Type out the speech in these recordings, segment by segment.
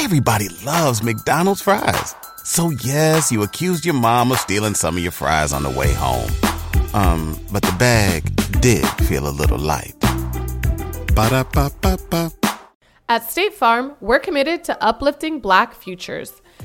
Everybody loves McDonald's fries. So yes, you accused your mom of stealing some of your fries on the way home. Um, but the bag did feel a little light. Ba-da-ba-ba-ba. At State Farm, we're committed to uplifting Black futures.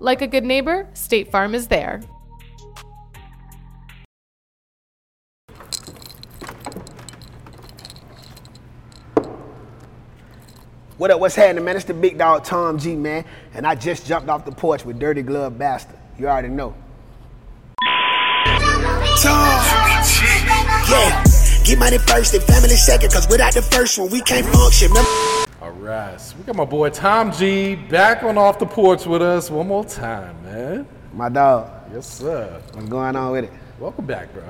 Like a good neighbor, State Farm is there. What up? What's happening, man? It's the big dog Tom G, man. And I just jumped off the porch with Dirty Glove Bastard. You already know. Tom. G, Yeah. Get money first and family second, cause without the first one, we can't function. Remember? All right, so we got my boy Tom G back on off the porch with us one more time, man. My dog. Yes, sir. What's going on with it? Welcome back, bro.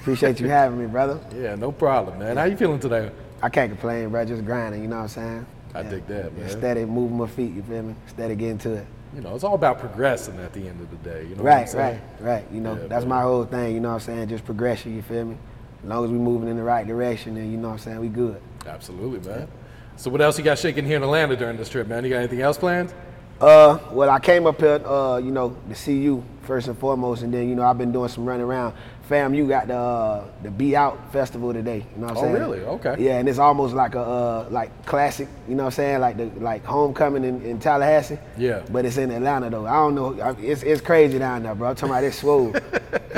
Appreciate you having me, brother. Yeah, no problem, man. How you feeling today? I can't complain, bro. Just grinding, you know what I'm saying? I dig that, man. Steady moving my feet, you feel me? Steady getting to it. You know, it's all about progressing at the end of the day. You know Right, what I'm saying? right, right. You know, Yeah, that's but- my whole thing, you know what I'm saying? Just progression, you feel me? As long as we moving in the right direction, then you know what I'm saying, we good. Absolutely, man. So what else you got shaking here in Atlanta during this trip, man? You got anything else planned? Uh, well, I came up here, uh, you know, to see you first and foremost, and then you know I've been doing some running around. Fam, you got the uh, the Be Out festival today. You know what I'm Oh, saying? Oh, really? Okay. Yeah, and it's almost like a uh, like classic. You know what I'm saying? Like the like homecoming in, in Tallahassee. Yeah. But it's in Atlanta though. I don't know. I- It's it's crazy down there, bro. I'm talking about it's swole. you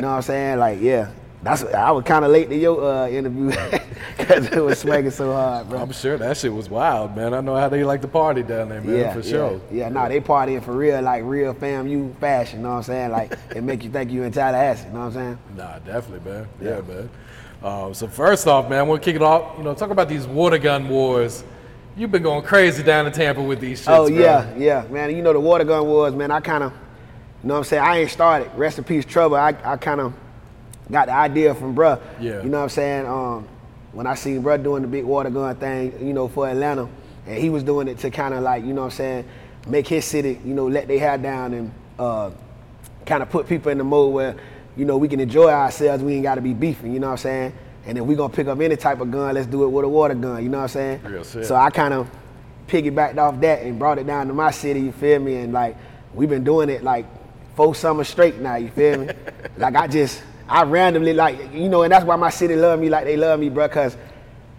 know what I'm saying? Like yeah. That's I was kind of late to your uh, interview because it was swinging so hard, bro. I'm sure that shit was wild, man. I know how they like to party down there, man, yeah, for yeah, sure. Yeah, nah, they partying for real, like real FAMU fashion, you know what I'm saying? Like it make you think you in Tallahassee, you know what I'm saying? Nah, definitely, man. Yeah, man. Um, so first off, man, we'll kick it off. You know, talk about these water gun wars. You've been going crazy down in Tampa with these shits, oh bro. yeah, yeah, man. You know the water gun wars, man. I kind of, you know what I'm saying? I ain't started. Rest in peace, Trouble. I, I kind of got the idea from bruh. Yeah. You know what I'm saying? Um, when I seen bruh doing the big water gun thing, you know, for Atlanta, and he was doing it to kind of like, you know what I'm saying, make his city, you know, let their hair down and uh, kind of put people in the mode where, you know, we can enjoy ourselves. We ain't got to be beefing. You know what I'm saying? And if we gonna pick up any type of gun, let's do it with a water gun. You know what I'm saying? Real shit. So I kind of piggybacked off that and brought it down to my city. You feel me? And like we've been doing it like four summers straight now. You feel me? like I just I randomly like you know, and that's why my city love me like they love me, bro. Cause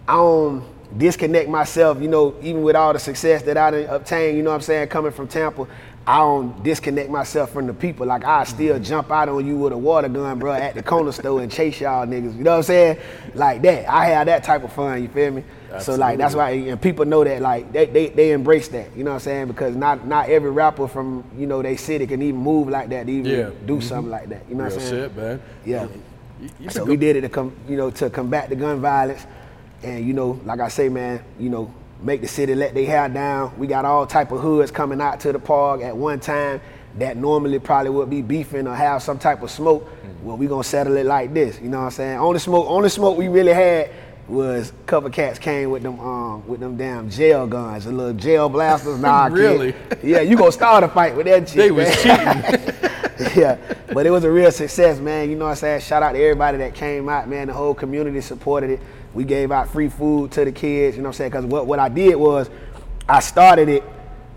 I don't disconnect myself. You know, even with all the success that I done obtained. You know what I'm saying? Coming from Tampa. I don't disconnect myself from the people. Like I still mm-hmm. jump out on you with a water gun, bro, at the corner store and chase y'all niggas. You know what I'm saying? Like that. I have that type of fun. You feel me? So like that's why and people know that like they, they they embrace that. You know what I'm saying? Because not not every rapper from you know they city can even move like that, to even Yeah. do something like that. You know Real what I'm saying? shit, man. Yeah. You- you So we did it to come, you know, to combat the gun violence, and you know, like I say, man, you know, make the city let their hair down. We got all type of hoods coming out to the park at one time that normally probably would be beefing or have some type of smoke. Mm-hmm. Well, we gonna settle it like this. You know what I'm saying? Only smoke, only smoke we really had was a couple cats came with them um with them damn gel guns, the little gel blasters. Nah, kid. Really? Yeah, you gonna start a fight with that shit. They was man. cheating. yeah, but it was a real success, man. You know what I'm saying? Shout out to everybody that came out, man. The whole community supported it. We gave out free food to the kids, you know what I'm saying? Because what, what I did was I started it.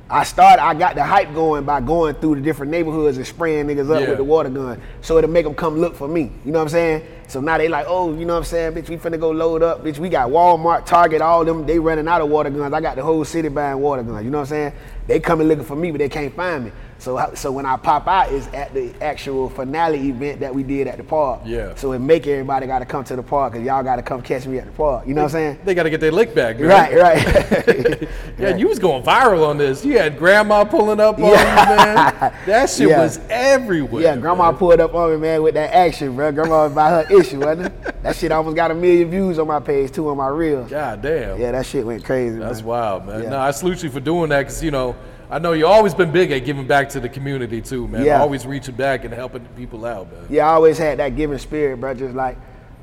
I started, I got the hype going by going through the different neighborhoods and spraying niggas up Yeah. with the water gun. So it'll make them come look for me. You know what I'm saying? So now they like, oh, you know what I'm saying? Bitch, we finna go load up. Bitch, we got Walmart, Target, all them, they running out of water guns. I got the whole city buying water guns. You know what I'm saying? They coming looking for me, but they can't find me. So, so when I pop out is at the actual finale event that we did at the park. Yeah. So it make everybody got to come to the park because y'all got to come catch me at the park. You know what I'm saying? They got to get their lick back, man. Right, right. Yeah, you was going viral on this. You had grandma pulling up on Yeah. you, man. That shit Yeah. was everywhere. Yeah, grandma man. pulled up on me, man, with that action, bro. Grandma was about her issue, wasn't it? That shit almost got a million views on my page too, on my reels. God damn. Yeah, that shit went crazy. That's man. wild, man. Yeah. No, I salute you for doing that because, you know, I know you always been big at giving back to the community too, man. Yeah. Always reaching back and helping people out, man. Yeah, I always had that giving spirit, bro. Just like,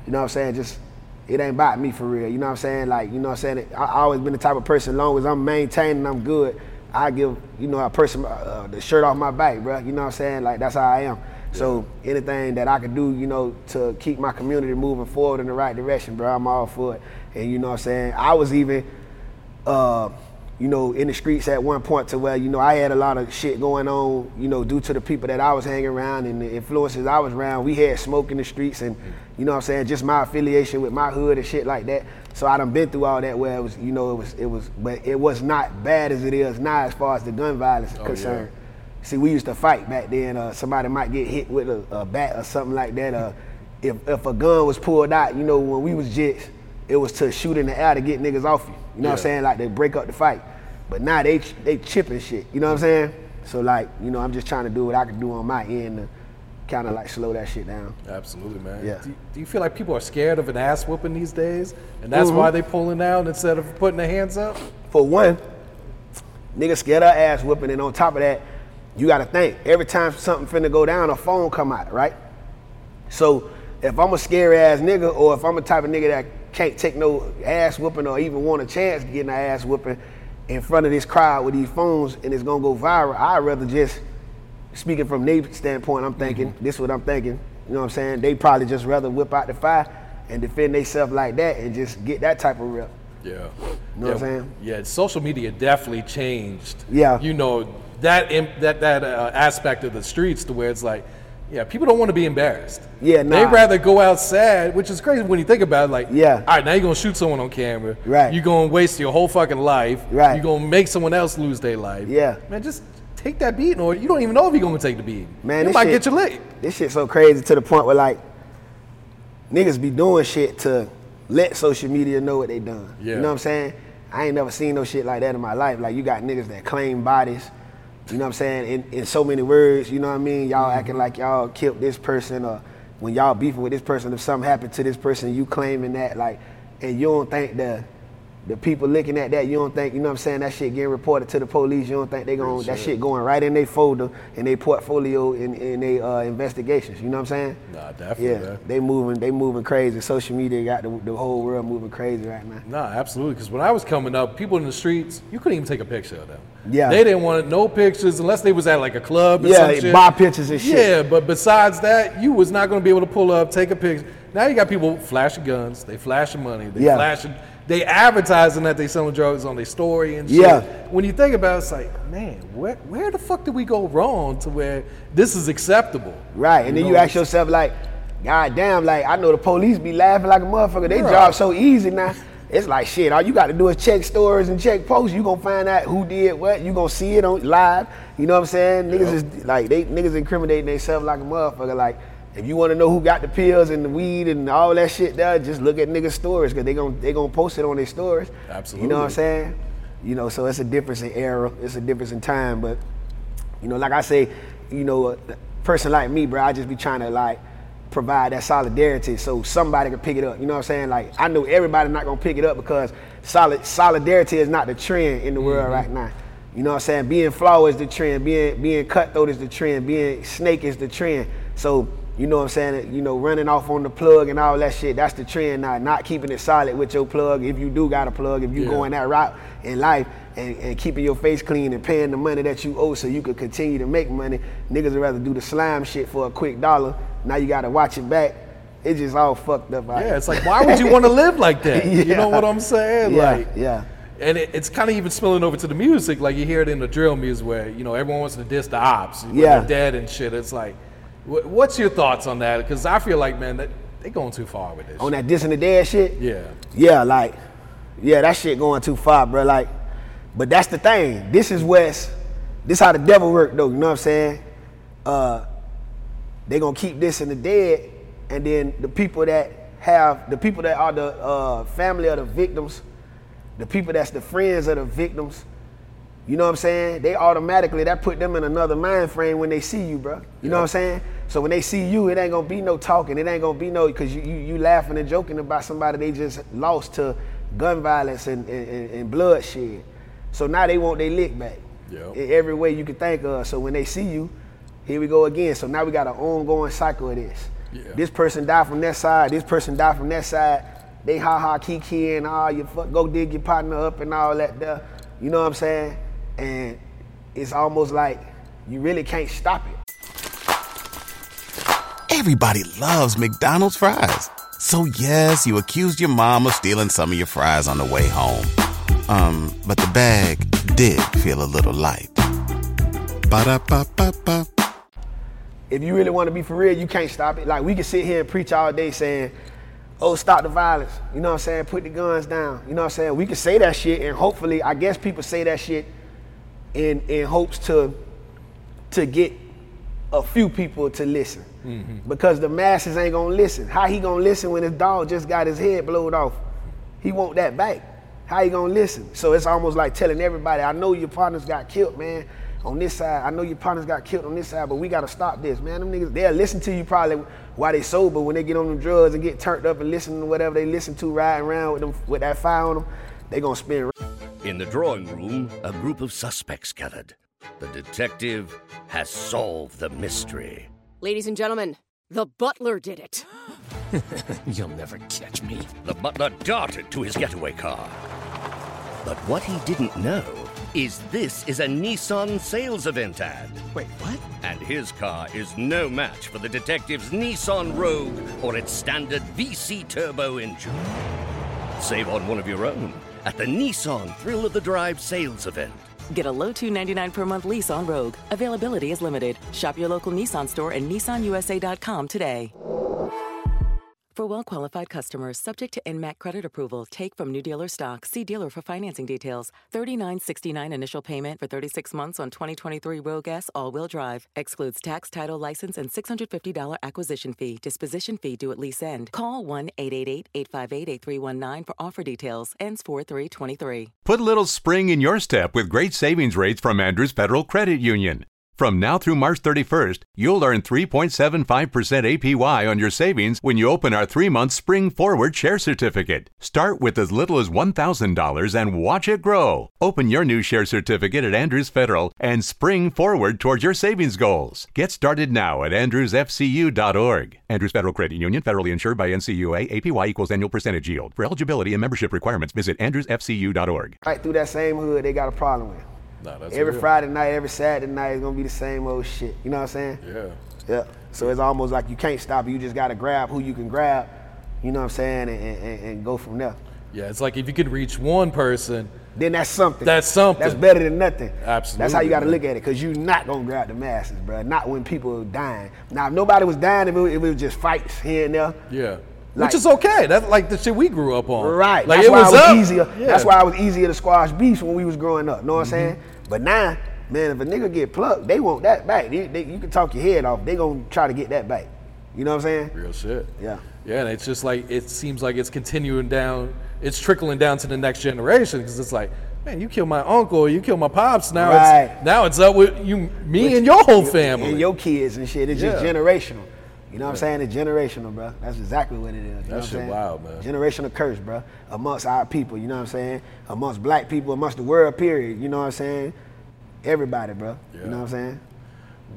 you know what I'm saying? Just, it ain't about me for real. You know what I'm saying? Like, you know what I'm saying? I, I always been the type of person, long as I'm maintaining, I'm good. I give, you know, a person uh, the shirt off my back, bro. You know what I'm saying? Like, that's how I am. So anything that I can do, you know, to keep my community moving forward in the right direction, bro, I'm all for it. And you know what I'm saying? I was even, uh, you know, in the streets at one point to where, you know, I had a lot of shit going on, you know, due to the people that I was hanging around and the influences I was around. We had smoke in the streets and, you know what I'm saying, just my affiliation with my hood and shit like that. So I done been through all that where it was, you know, it was, it was, but it was not bad as it is now as far as the gun violence is Oh, concerned. See, we used to fight back then. Uh, somebody might get hit with a, a bat or something like that. Uh, if, if a gun was pulled out, you know, when we was jits, it was to shoot in the air to get niggas off you. You know what I'm saying? Like they break up the fight. But now they they chipping shit. You know what I'm saying? So like, you know, I'm just trying to do what I can do on my end to kind of like slow that shit down. Absolutely, man. Yeah. Do, you- do you feel like people are scared of an ass whooping these days, and that's Mm-hmm. why they pulling out instead of putting their hands up? For one, niggas scared of ass whooping, and on top of that, you gotta think every time something finna go down, a phone come out, right? So if I'm a scary ass nigga, or if I'm a type of nigga that can't take no ass whooping or even want a chance to get an ass whooping in front of this crowd with these phones and it's gonna go viral, I'd rather just speaking from their standpoint, I'm thinking, this is what I'm thinking, you know what I'm saying? They probably just rather whip out the fire and defend themselves like that and just get that type of rep. Yeah. You know yeah, what I'm saying? Yeah, social media definitely changed. Yeah. You know that that that uh, aspect of the streets to where it's like, yeah, people don't want to be embarrassed. Yeah, They nah. rather go out sad, which is crazy when you think about it. Like, Yeah. all right, now you're gonna shoot someone on camera. Right. You're gonna waste your whole fucking life. Right. You're gonna make someone else lose their life. Yeah. Man, just take that beating, or you don't even know if you're gonna take the beating. Man, you this might shit- get your lick. This shit so crazy to the point where like niggas be doing shit to let social media know what they done. Yeah. You know what I'm saying? I ain't never seen no shit like that in my life. Like you got niggas that claim bodies. You know what I'm saying? In, in so many words, you know what I mean? Y'all mm-hmm. acting like y'all killed this person or when y'all beefing with this person, if something happened to this person, you claiming that like and you don't think the the people looking at that, you don't think, you know what I'm saying, that shit getting reported to the police, you don't think they going that shit going right in their folder, in their portfolio, in, in their uh, investigations, you know what I'm saying? Nah, definitely. Yeah, man. they moving, they moving crazy. Social media got the, the whole world moving crazy right now. Nah, absolutely. Because when I was coming up, people in the streets, you couldn't even take a picture of them. Yeah. They didn't want no pictures unless they was at like a club. Or Yeah, some buy pictures and shit. Yeah, but besides that, you was not going to be able to pull up, take a picture. Now you got people flashing guns, they flashing money, they Yeah. flashing, they advertising that they selling drugs on their story and shit. Yeah. When you think about it, it's like, man, where where the fuck did we go wrong to where this is acceptable? Right, and then know, you ask yourself like, God damn, like I know the police be laughing like a motherfucker. They Right. job so easy now. It's like shit. All you got to do is check stories and check posts. You gonna find out who did what. You gonna see it on live. You know what I'm saying? Niggas is like they niggas incriminating themselves like a motherfucker. Like if you want to know who got the pills and the weed and all that shit, there, just look at niggas' stories because they gonna they gonna post it on their stories. Absolutely. You know what I'm saying? You know, so it's a difference in era. It's a difference in time, but you know, like I say, you know, a person like me, bro, I just be trying to like provide that solidarity so somebody can pick it up. You know what I'm saying? Like I know everybody not gonna pick it up because solid solidarity is not the trend in the world mm-hmm. right now. You know what I'm saying? Being flaw is the trend. Being being cutthroat is the trend. Being snake is the trend. So you know what I'm saying? You know, running off on the plug and all that shit, that's the trend now. Not keeping it solid with your plug. If you do got a plug, if you Yeah. going that route in life and, and keeping your face clean and paying the money that you owe so you could continue to make money, niggas would rather do the slime shit for a quick dollar. Now you gotta watch it back. It's just all fucked up. Yeah, it's like, why would you want to live like that? You know what I'm saying? Yeah, like, yeah. And it, it's kind of even spilling over to the music. Like you hear it in the drill music where, you know, everyone wants to diss the ops. Yeah. They're dead and shit. It's like, what's your thoughts on that? Because I feel like, man, that they going too far with this. On that dissing the dead shit. Yeah. Yeah, like, yeah, that shit going too far, bro. Like, but that's the thing. This is West. This how the devil work, though. You know what I'm saying? Uh, they gonna keep this in the dead, and then the people that have the people that are the uh, family of the victims, the people that's the friends of the victims. You know what I'm saying? They automatically that put them in another mind frame when they see you, bro. You know what I'm saying? So when they see you, it ain't gonna be no talking. It ain't gonna be no because you, you you laughing and joking about somebody they just lost to gun violence and and, and, bloodshed. So now they want their lick back. In every way you can think of. So when they see you, here we go again. So now we got an ongoing cycle of this. Yeah. This person died from that side. This person died from that side. They ha ha kiki and all you fuck, go dig your partner up and all that there. You know what I'm saying? And it's almost like you really can't stop it. Everybody loves McDonald's fries. So yes, you accused your mom of stealing some of your fries on the way home. Um, but the bag did feel a little light. Ba-da-ba-ba-ba. if you really want to be for real, you can't stop it. Like we can sit here and preach all day saying, "Oh, stop the violence." You know what I'm saying? Put the guns down. You know what I'm saying? We can say that shit, and hopefully, I guess people say that shit in in hopes to to get a few people to listen, mm-hmm. because the masses ain't gonna listen. How he gonna listen when his dog just got his head blowed off? He want that back. How you gonna listen? So it's almost like telling everybody, I know your partners got killed, man. On this side, I know your partners got killed on this side, but we gotta stop this, man. Them niggas, they'll listen to you probably while they sober. When they get on them drugs and get turned up and listen to whatever they listen to, riding around with them with that fire on them, they gonna spin. In the drawing room, a group of suspects gathered. The detective has solved the mystery. Ladies and gentlemen, the butler did it. You'll never catch me. The butler darted to his getaway car. But what he didn't know is this is a Nissan sales event ad. Wait, what? And his car is no match for the detective's Nissan Rogue or its standard VC turbo engine. Save on one of your own at the Nissan Thrill of the Drive sales event. Get a low 299 per month lease on Rogue. Availability is limited. Shop your local Nissan store and nissanusa.com today. For well qualified customers, subject to NMAC credit approval, take from new dealer stock. See dealer for financing details. $39.69 initial payment for 36 months on 2023 Rogue S all wheel drive. Excludes tax, title, license, and $650 acquisition fee. Disposition fee due at lease end. Call 1 888 858 8319 for offer details. Ends 4 323. Put a little spring in your step with great savings rates from Andrews Federal Credit Union. From now through March 31st, you'll earn 3.75% APY on your savings when you open our three month Spring Forward Share Certificate. Start with as little as $1,000 and watch it grow. Open your new share certificate at Andrews Federal and spring forward towards your savings goals. Get started now at andrewsfcu.org. Andrews Federal Credit Union, federally insured by NCUA, APY equals annual percentage yield. For eligibility and membership requirements, visit andrewsfcu.org. Right through that same hood, they got a problem with. Nah, that's every real. Friday night, every Saturday night, it's gonna be the same old shit. You know what I'm saying? Yeah. Yeah. So it's almost like you can't stop. You just gotta grab who you can grab. You know what I'm saying? And, and, and go from there. Yeah, it's like if you could reach one person, Then that's something. That's something. That's better than nothing. Absolutely, That's how you got to look at it, because you're not gonna grab the masses, bro. Not when people are dying. Now, if nobody was dying, if it, was- if it was just fights here and there, yeah. Like- Which is okay. That's like the shit we grew up on. Right. Like that's it why was, it was easier. Yeah. Mm-hmm. That's why it was easier to squash beefs when we was growing up. You know what I'm saying? But now, man, if a nigga get plucked, they want that back. They- they- you can talk your head off. They gonna try to get that back. You know what I'm saying? Real shit. Yeah. Yeah, and it's just like it seems like it's continuing down. It's trickling down to the next generation because it's like, man, you killed my uncle, you killed my pops. Now Right. it's now it's up with you, me, and your whole family. And your kids and shit. It's just generational. You know what I'm saying? It's generational, bro. That's exactly what it is. You know That what I'm shit wild, man. Generational curse, bro. Amongst our people, you know what I'm saying? Amongst black people, amongst the world, period. You know what I'm saying? Everybody, bro. You know what I'm saying?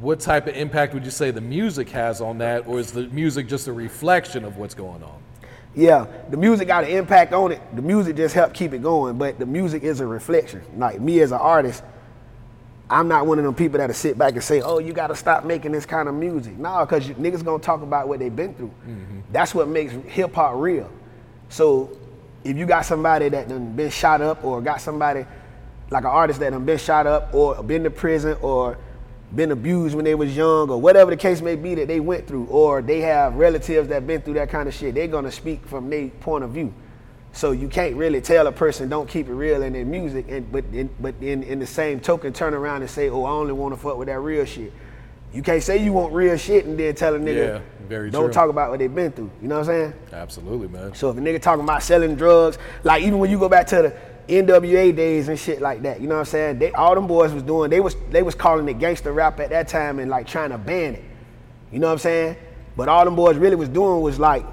what type of impact would you say the music has on that, or is the music just a reflection of what's going on? Yeah, the music got an impact on it. The music just helped keep it going, but the music is a reflection. Like me as an artist, I'm not one of them people that'll sit back and say, "Oh, you got to stop making this kind of music." No, because niggas gonna talk about what they've been through. Mm-hmm. That's what makes hip hop real. So if you got somebody that done been shot up, or got somebody like an artist that done been shot up, or been to prison, or been abused when they was young, or whatever the case may be that they went through, or they have relatives that been through that kind of shit, they're gonna speak from their point of view. So you can't really tell a person don't keep it real in their music, and but in, but in, in the same token, turn around and say, oh, I only want to fuck with that real shit. You can't say you want real shit and then tell a nigga, Yeah, very don't true. talk about what they've been through. You know what I'm saying? Absolutely, man. So if a nigga talking about selling drugs, like even when you go back to the NWA days and shit like that, you know what I'm saying? They all them boys was doing, they was they was calling it gangster rap at that time and like trying to ban it. You know what I'm saying? But all them boys really was doing was like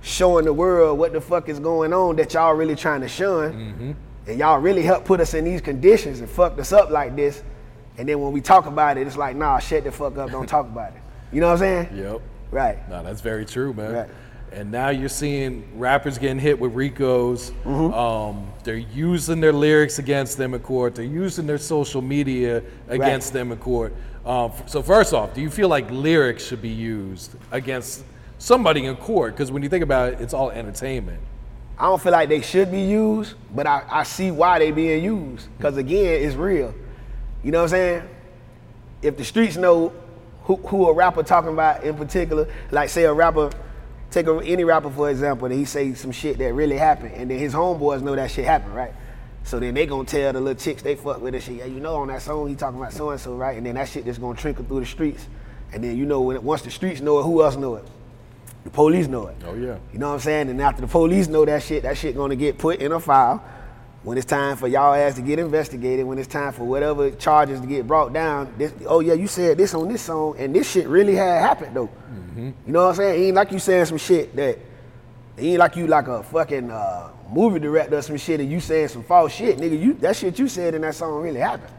showing the world what the fuck is going on that y'all really trying to shun. And y'all really helped put us in these conditions and fucked us up like this. And then when we talk about it, it's like, nah, shut the fuck up, don't talk about it. You know what I'm saying? Yep. Right. No, that's very true, man. Right. And now you're seeing rappers getting hit with RICOs. Mm-hmm. Um, they're using their lyrics against them in court. They're using their social media against them in court. Um, so first off, do you feel like lyrics should be used against somebody in court? Because when you think about it, it's all entertainment. I don't feel like they should be used, but I, I see why they being used. Cause again, it's real. You know what I'm saying? If the streets know who, who a rapper talking about in particular, like say a rapper, take a, any rapper for example, and he say some shit that really happened, and then his homeboys know that shit happened, right? So then they gonna tell the little chicks they fuck with and shit, yeah, you know on that song he talking about so and so, right? And then that shit just gonna trickle through the streets. And then you know when once the streets know it, who else know it? The police know it. Oh yeah. You know what I'm saying? And after the police know that shit, that shit gonna get put in a file. When it's time for y'all ass to get investigated, when it's time for whatever charges to get brought down, this, oh yeah, you said this on this song, and this shit really had happened though. You know what I'm saying? It ain't like you saying some shit that, it ain't like you like a fucking uh, movie director or some shit and you saying some false shit, nigga. You that shit you said in that song really happened.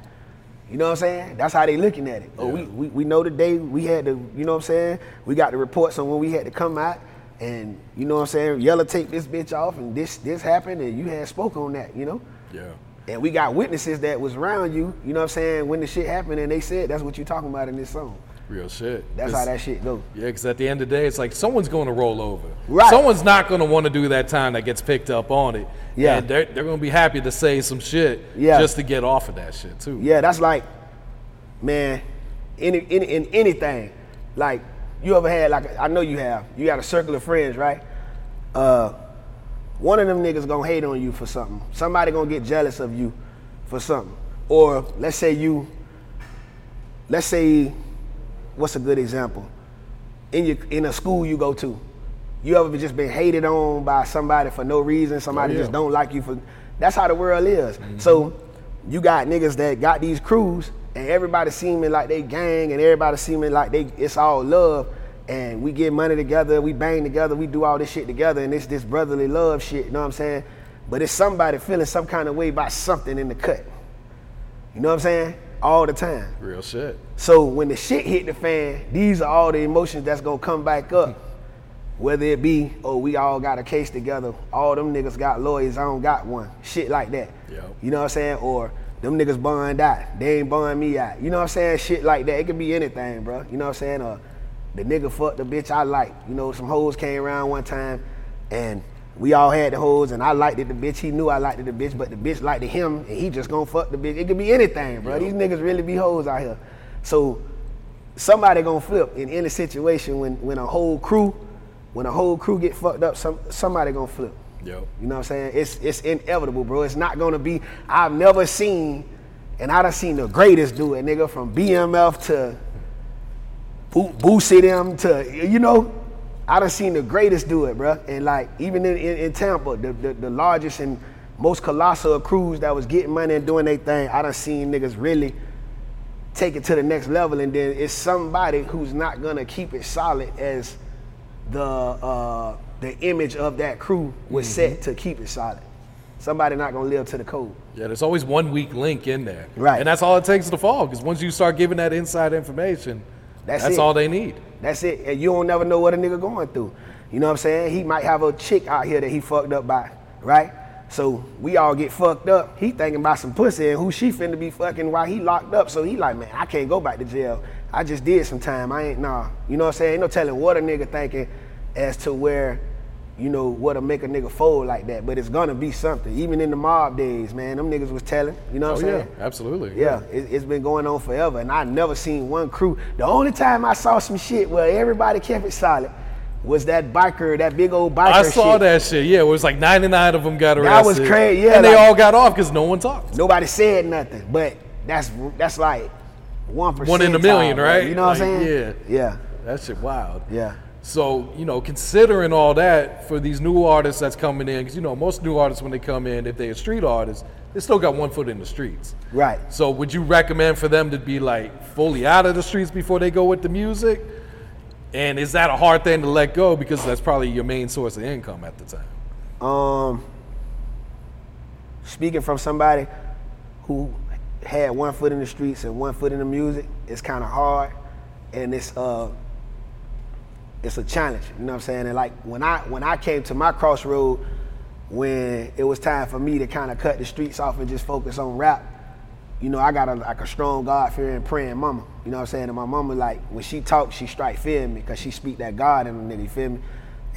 You know what I'm saying? That's how they looking at it. Oh, we, we, we know the day we had to, you know what I'm saying? We got the reports on when we had to come out and, you know what I'm saying, yellow tape this bitch off and this this happened and you had spoke on that, you know? Yeah. And we got witnesses that was around you, you know what I'm saying, when the shit happened and they said that's what you talking about in this song. Real shit. That's how that shit go. Yeah, because at the end of the day, it's like someone's going to roll over. Right. Someone's not going to want to do that time that gets picked up on it. Yeah. And they're, they're going to be happy to say some shit Yeah. just to get off of that shit, too. Yeah, that's like, man, any, any in anything. Like, you ever had like I know you have. You got a circle of friends, right? Uh, one of them niggas gonna hate on you for something. Somebody gonna get jealous of you for something. Or let's say you, let's say, what's a good example? In your in a school you go to, you ever just been hated on by somebody for no reason? Somebody Oh, yeah. just don't like you for. That's how the world is. Mm-hmm. So you got niggas that got these crews, and everybody seeming like they gang, and everybody seeming like they it's all love, and we get money together, we bang together, we do all this shit together, and it's this brotherly love shit. You know what I'm saying? But it's somebody feeling some kind of way about something in the cut. You know what I'm saying? All the time. Real shit. So when the shit hit the fan, these are all the emotions that's gonna come back up. Whether it be, oh, we all got a case together, all them niggas got lawyers, I don't got one. Shit like that. Yep. You know what I'm saying? Or them niggas bond out, they ain't bond me out. You know what I'm saying? Shit like that. It could be anything, bro. You know what I'm saying? Or the nigga fucked the bitch I like. You know, some hoes came around one time and we all had the hoes and I liked it the bitch. He knew I liked it the bitch, but the bitch liked it him and he just gonna fuck the bitch. It could be anything, bro. These niggas really be hoes out here. So somebody gonna flip in any situation when when a whole crew, when a whole crew get fucked up, some somebody gonna flip. Yep. You know what I'm saying? It's it's inevitable, bro. It's not gonna be. I've never seen, and I done seen the greatest do it, nigga, from BMF to Boo- Boosie them to you know. I done seen the greatest do it, bro. And like even in, in, in Tampa, the, the the largest and most colossal of crews that was getting money and doing their thing, I done seen niggas really take it to the next level, and then it's somebody who's not gonna keep it solid as the uh, the image of that crew was set to keep it solid. Somebody not gonna live to the code. Yeah, there's always one weak link in there. Right. And that's all it takes to fall, because once you start giving that inside information, That's that's, all they need. That's it. And you don't never know what a nigga going through. You know what I'm saying? He might have a chick out here that he fucked up by, right? So we all get fucked up. He thinking about some pussy and who she finna be fucking while he locked up. So he like, man, I can't go back to jail. I just did some time. I ain't nah. You know what I'm saying? Ain't no telling what a nigga thinking as to where, you know, what'll make a nigga fold like that. But it's gonna be something. Even in the mob days, man, them niggas was telling. You know what Oh, I'm saying? yeah, absolutely. Yeah, it, it's been going on forever, and I never seen one crew. The only time I saw some shit where everybody kept it solid was that biker, that big old biker. I saw shit. that shit. Yeah, it was like 99 of them got arrested. That was crazy, yeah, And they all got off because no one talked. Nobody said nothing, but that's that's like one percent. One in a million, right? You know what I'm saying? Yeah. Yeah. That shit wild. Yeah. So, you know, considering all that for these new artists that's coming in, because, you know, most new artists, when they come in, if they're street artists, they still got one foot in the streets. Right. So, would you recommend for them to be like fully out of the streets before they go with the music? And is that a hard thing to let go because that's probably your main source of income at the time? Um, speaking from somebody who had one foot in the streets and one foot in the music, it's kind of hard, and it's uh, it's a challenge. You know what I'm saying? And like when I when I came to my crossroad, when it was time for me to kind of cut the streets off and just focus on rap, you know, I got a, like a strong God fearing praying mama. You know what I'm saying? And my mama like when she talks, she strike fear in me because she speak that God in the nigga. You feel me?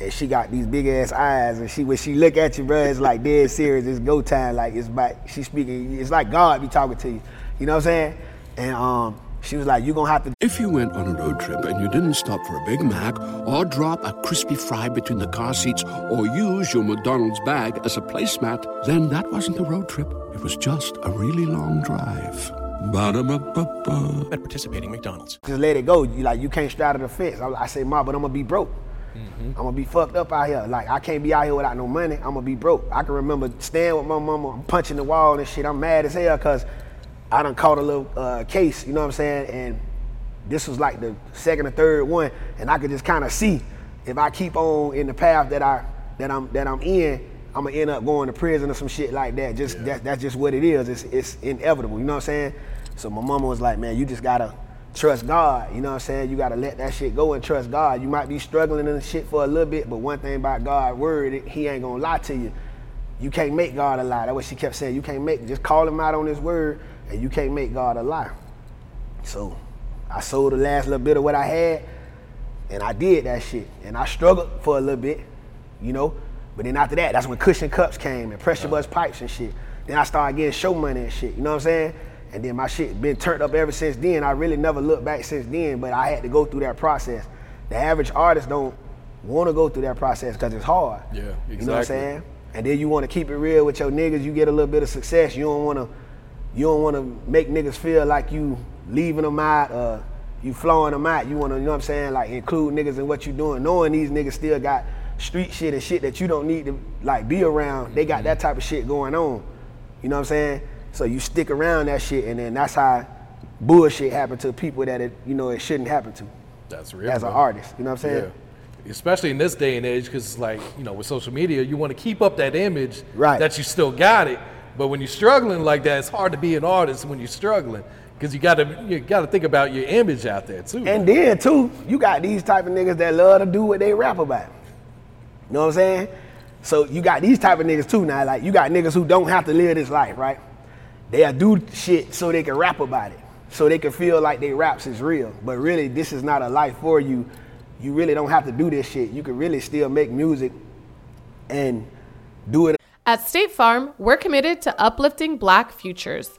And she got these big ass eyes, and she when she look at you, bro, it's like dead serious. It's go time. Like it's back. She speaking. It's like God be talking to you. You know what I'm saying? And um, she was like, You're gonna have to." If you went on a road trip and you didn't stop for a Big Mac or drop a crispy fry between the car seats or use your McDonald's bag as a placemat, then that wasn't a road trip. It was just a really long drive. Ba-da-ba-ba-ba. At participating McDonald's. Just let it go. You like you can't straddle the fence. I, I say, "Ma, but I'm gonna be broke." Mm-hmm. I'm gonna be fucked up out here. Like I can't be out here without no money. I'm gonna be broke. I can remember staying with my mama, I'm punching the wall and shit. I'm mad as hell because I done caught a little uh, case. You know what I'm saying? And this was like the second or third one, and I could just kind of see if I keep on in the path that I that I'm that I'm in, I'm gonna end up going to prison or some shit like that. Just that, that's just what it is. It's it's inevitable. You know what I'm saying? So my mama was like, man, you just gotta trust God. You know what I'm saying? You gotta let that shit go and trust God. You might be struggling in the shit for a little bit, but one thing about God's word, He ain't gonna lie to you. You can't make God a lie. That's what she kept saying. You can't make just call him out on his word, and you can't make God a lie. So I sold the last little bit of what I had, and I did that shit. And I struggled for a little bit, you know. But then after that, that's when cushion cups came and pressure uh-huh. buzz pipes and shit. Then I started getting show money and shit. You know what I'm saying? And then my shit been turned up ever since then. I really never looked back since then, but I had to go through that process. The average artist don't want to go through that process because it's hard. Yeah, exactly. You know what I'm saying? And then you want to keep it real with your niggas. You get a little bit of success. You don't want to, you don't want to make niggas feel like you leaving them out, uh, you flowing them out. You want to, you know what I'm saying? Like include niggas in what you're doing, knowing these niggas still got street shit and shit that you don't need to like be around. They got that type of shit going on. You know what I'm saying? So you stick around that shit, and then that's how bullshit happen to people that it, you know, it shouldn't happen to. That's real. As an artist, you know what I'm saying? Yeah. Especially in this day and age, because like you know, with social media, you want to keep up that image Right. that you still got it. But when you're struggling like that, it's hard to be an artist when you're struggling because you got to you got to think about your image out there too. And then too, you got these type of niggas that love to do what they rap about. You know what I'm saying? So you got these type of niggas too now. Like you got niggas who don't have to live this life, right? They'll do shit so they can rap about it. So they can feel like they raps is real. But really, this is not a life for you. You really don't have to do this shit. You can really still make music and do it At State Farm, we're committed to uplifting Black futures.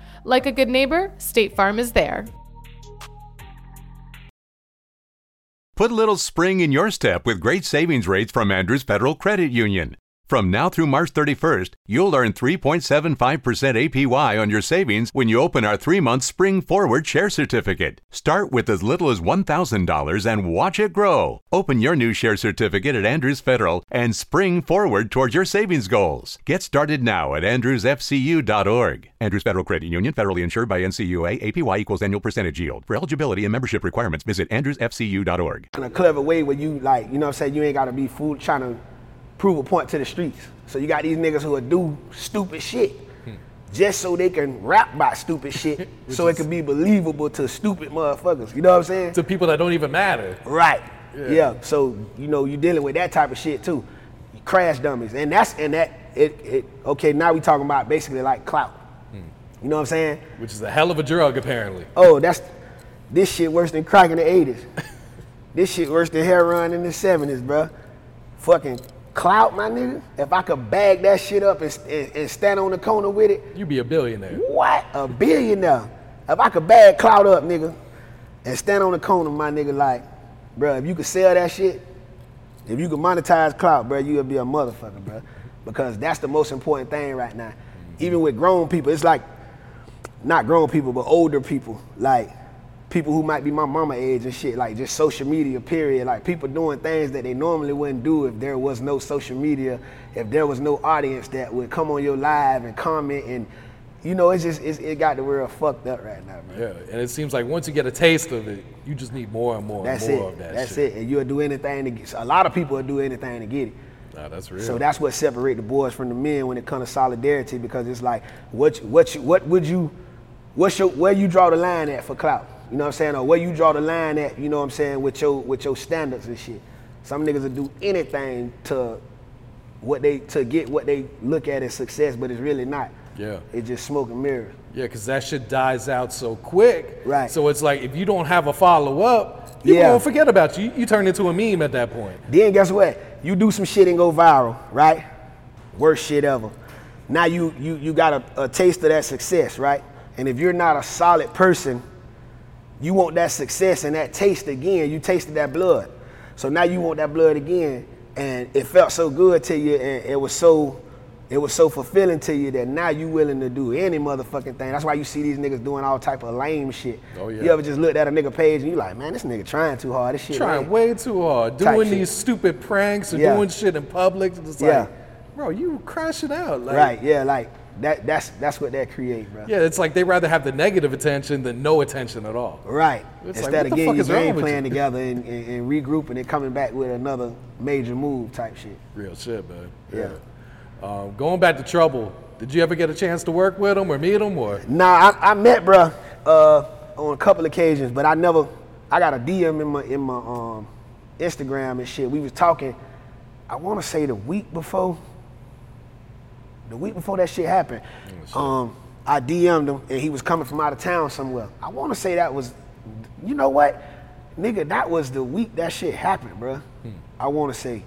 Like a good neighbor, State Farm is there. Put a little spring in your step with great savings rates from Andrews Federal Credit Union. From now through March 31st, you'll earn 3.75% APY on your savings when you open our three month Spring Forward Share Certificate. Start with as little as $1,000 and watch it grow. Open your new share certificate at Andrews Federal and spring forward towards your savings goals. Get started now at andrewsfcu.org. Andrews Federal Credit Union, federally insured by NCUA, APY equals annual percentage yield. For eligibility and membership requirements, visit andrewsfcu.org. in a clever way where you like, you know what I'm saying, you ain't gotta be fool trying to prove a point to the streets. So you got these niggas who will do stupid shit hmm. just so they can rap about stupid shit so it can be believable to stupid motherfuckers. You know what I'm saying? to people that don't even matter. Right. Yeah. Yeah. So, you know, you're dealing with that type of shit too. Crash dummies. And that's and that it it okay, now we talking about basically like clout. Hmm. You know what I'm saying? Which is a hell of a drug, apparently. Oh, that's this shit worse than crack in the 80s. this shit worse than heroin in the 70s, bruh. Fucking clout, my nigga. If I could bag that shit up and, and, and stand on the corner with it, You'd be a billionaire. what? A billionaire. If I could bag clout up, nigga, and stand on the corner, my nigga, like, bro, if you could sell that shit, if you could monetize clout, bro, you would be a motherfucker, bro, Because that's the most important thing right now. Even with grown people, it's like, not grown people, but older people. Like, people who might be my mama age and shit, like just social media, period. Like people doing things that they normally wouldn't do if there was no social media, if there was no audience that would come on your live and comment and you know, it's just it's, it got the world fucked up right now, man. Yeah, and it seems like once you get a taste of it, you just need more and more That's and more it. of that That's shit. it. And you'll do anything to get. A lot of people will do anything to get it. Nah, that's real. So that's what separate the boys from the men when it comes to solidarity because it's like what what you, what would you what's your where you draw the line at for clout? You know what I'm saying? Or where you draw the line at, you know what I'm saying, with your with your standards and shit. Some niggas will do anything to what they to get what they look at as success, but it's really not. Yeah. It's just smoke and mirrors. Yeah, because that shit dies out so quick. Right. So it's like if you don't have a follow up, people Yeah. won't forget about you. You turn into a meme at that point. Then guess what? You do some shit and go viral, right? Worst shit ever. Now you you you got a, a taste of that success, right? And if you're not a solid person, you want that success and that taste again. You tasted that blood. So now you want that blood again. And it felt so good to you and it was so it was so fulfilling to you that now you willing to do any motherfucking thing. That's why you see these niggas doing all type of lame shit. Oh, yeah. You ever just looked at a nigga page and you like, man, this nigga trying too hard. This shit Trying lame." way too hard, doing shit. these stupid pranks and Yeah. doing shit in public. It's Yeah. bro, you crashing out. Like, right, yeah, like that that's that's what that create, bro. Yeah, it's like they rather have the negative attention than no attention at all. Right. It's Instead what of getting your game plan you? together and, and, and regrouping and coming back with another major move type shit. Real shit, man. Yeah. Um, going back to Trouble, did you ever get a chance to work with him or meet him or? Nah, I, I met bruh uh, on a couple occasions, but I never. I got a DM in my in my um, Instagram and shit. We was talking. I want to say the week before. The week before that shit happened, um, I DM'd him and he was coming from out of town somewhere. I want to say that was, you know what, nigga, that was the week that shit happened, bruh. I want to say.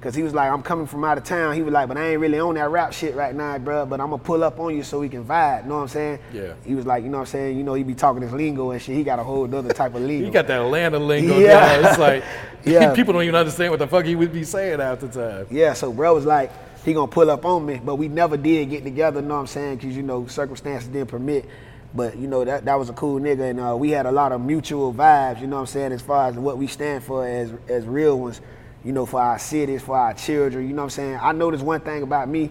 Cause he was like, I'm coming from out of town. He was like, but I ain't really on that rap shit right now, bro. But I'm gonna pull up on you so we can vibe. Know what I'm saying? Yeah. He was like, you know what I'm saying? You know, he be talking his lingo and shit. He got a whole other type of lingo. He got that Atlanta lingo Yeah. down. It's like Yeah. people don't even understand what the fuck he would be saying half the time. Yeah, so bro was like, he gonna pull up on me, but we never did get together, you know what I'm saying? Cause you know, circumstances didn't permit. But you know, that that was a cool nigga and uh, we had a lot of mutual vibes, you know what I'm saying, as far as what we stand for as as real ones, you know, for our cities, for our children, you know what I'm saying? I noticed one thing about me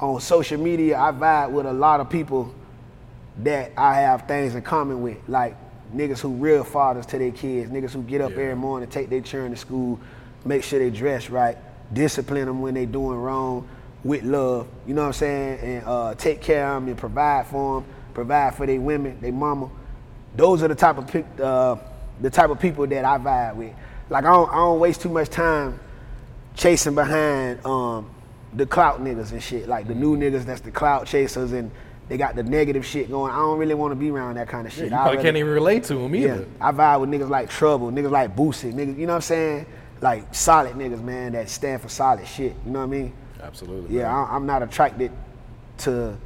on social media, I vibe with a lot of people that I have things in common with, like niggas who real fathers to their kids, niggas who get up every morning, take their children to school, make sure they dress right, discipline them when they doing wrong with love, you know what I'm saying, and uh, take care of them and provide for them, provide for their women, their mama. Those are the type of uh, the type of people that I vibe with. Like I don't, I don't waste too much time chasing behind um, the clout niggas and shit. Like the new niggas that's the clout chasers and they got the negative shit going. I don't really want to be around that kind of Yeah, shit. you I probably can't even relate to yeah, either. I vibe with niggas like Trouble, niggas like Boosie, niggas, you know what I'm saying? Like solid niggas, man, that stand for solid shit. You know what I mean? Absolutely. Yeah. I, I'm not attracted to,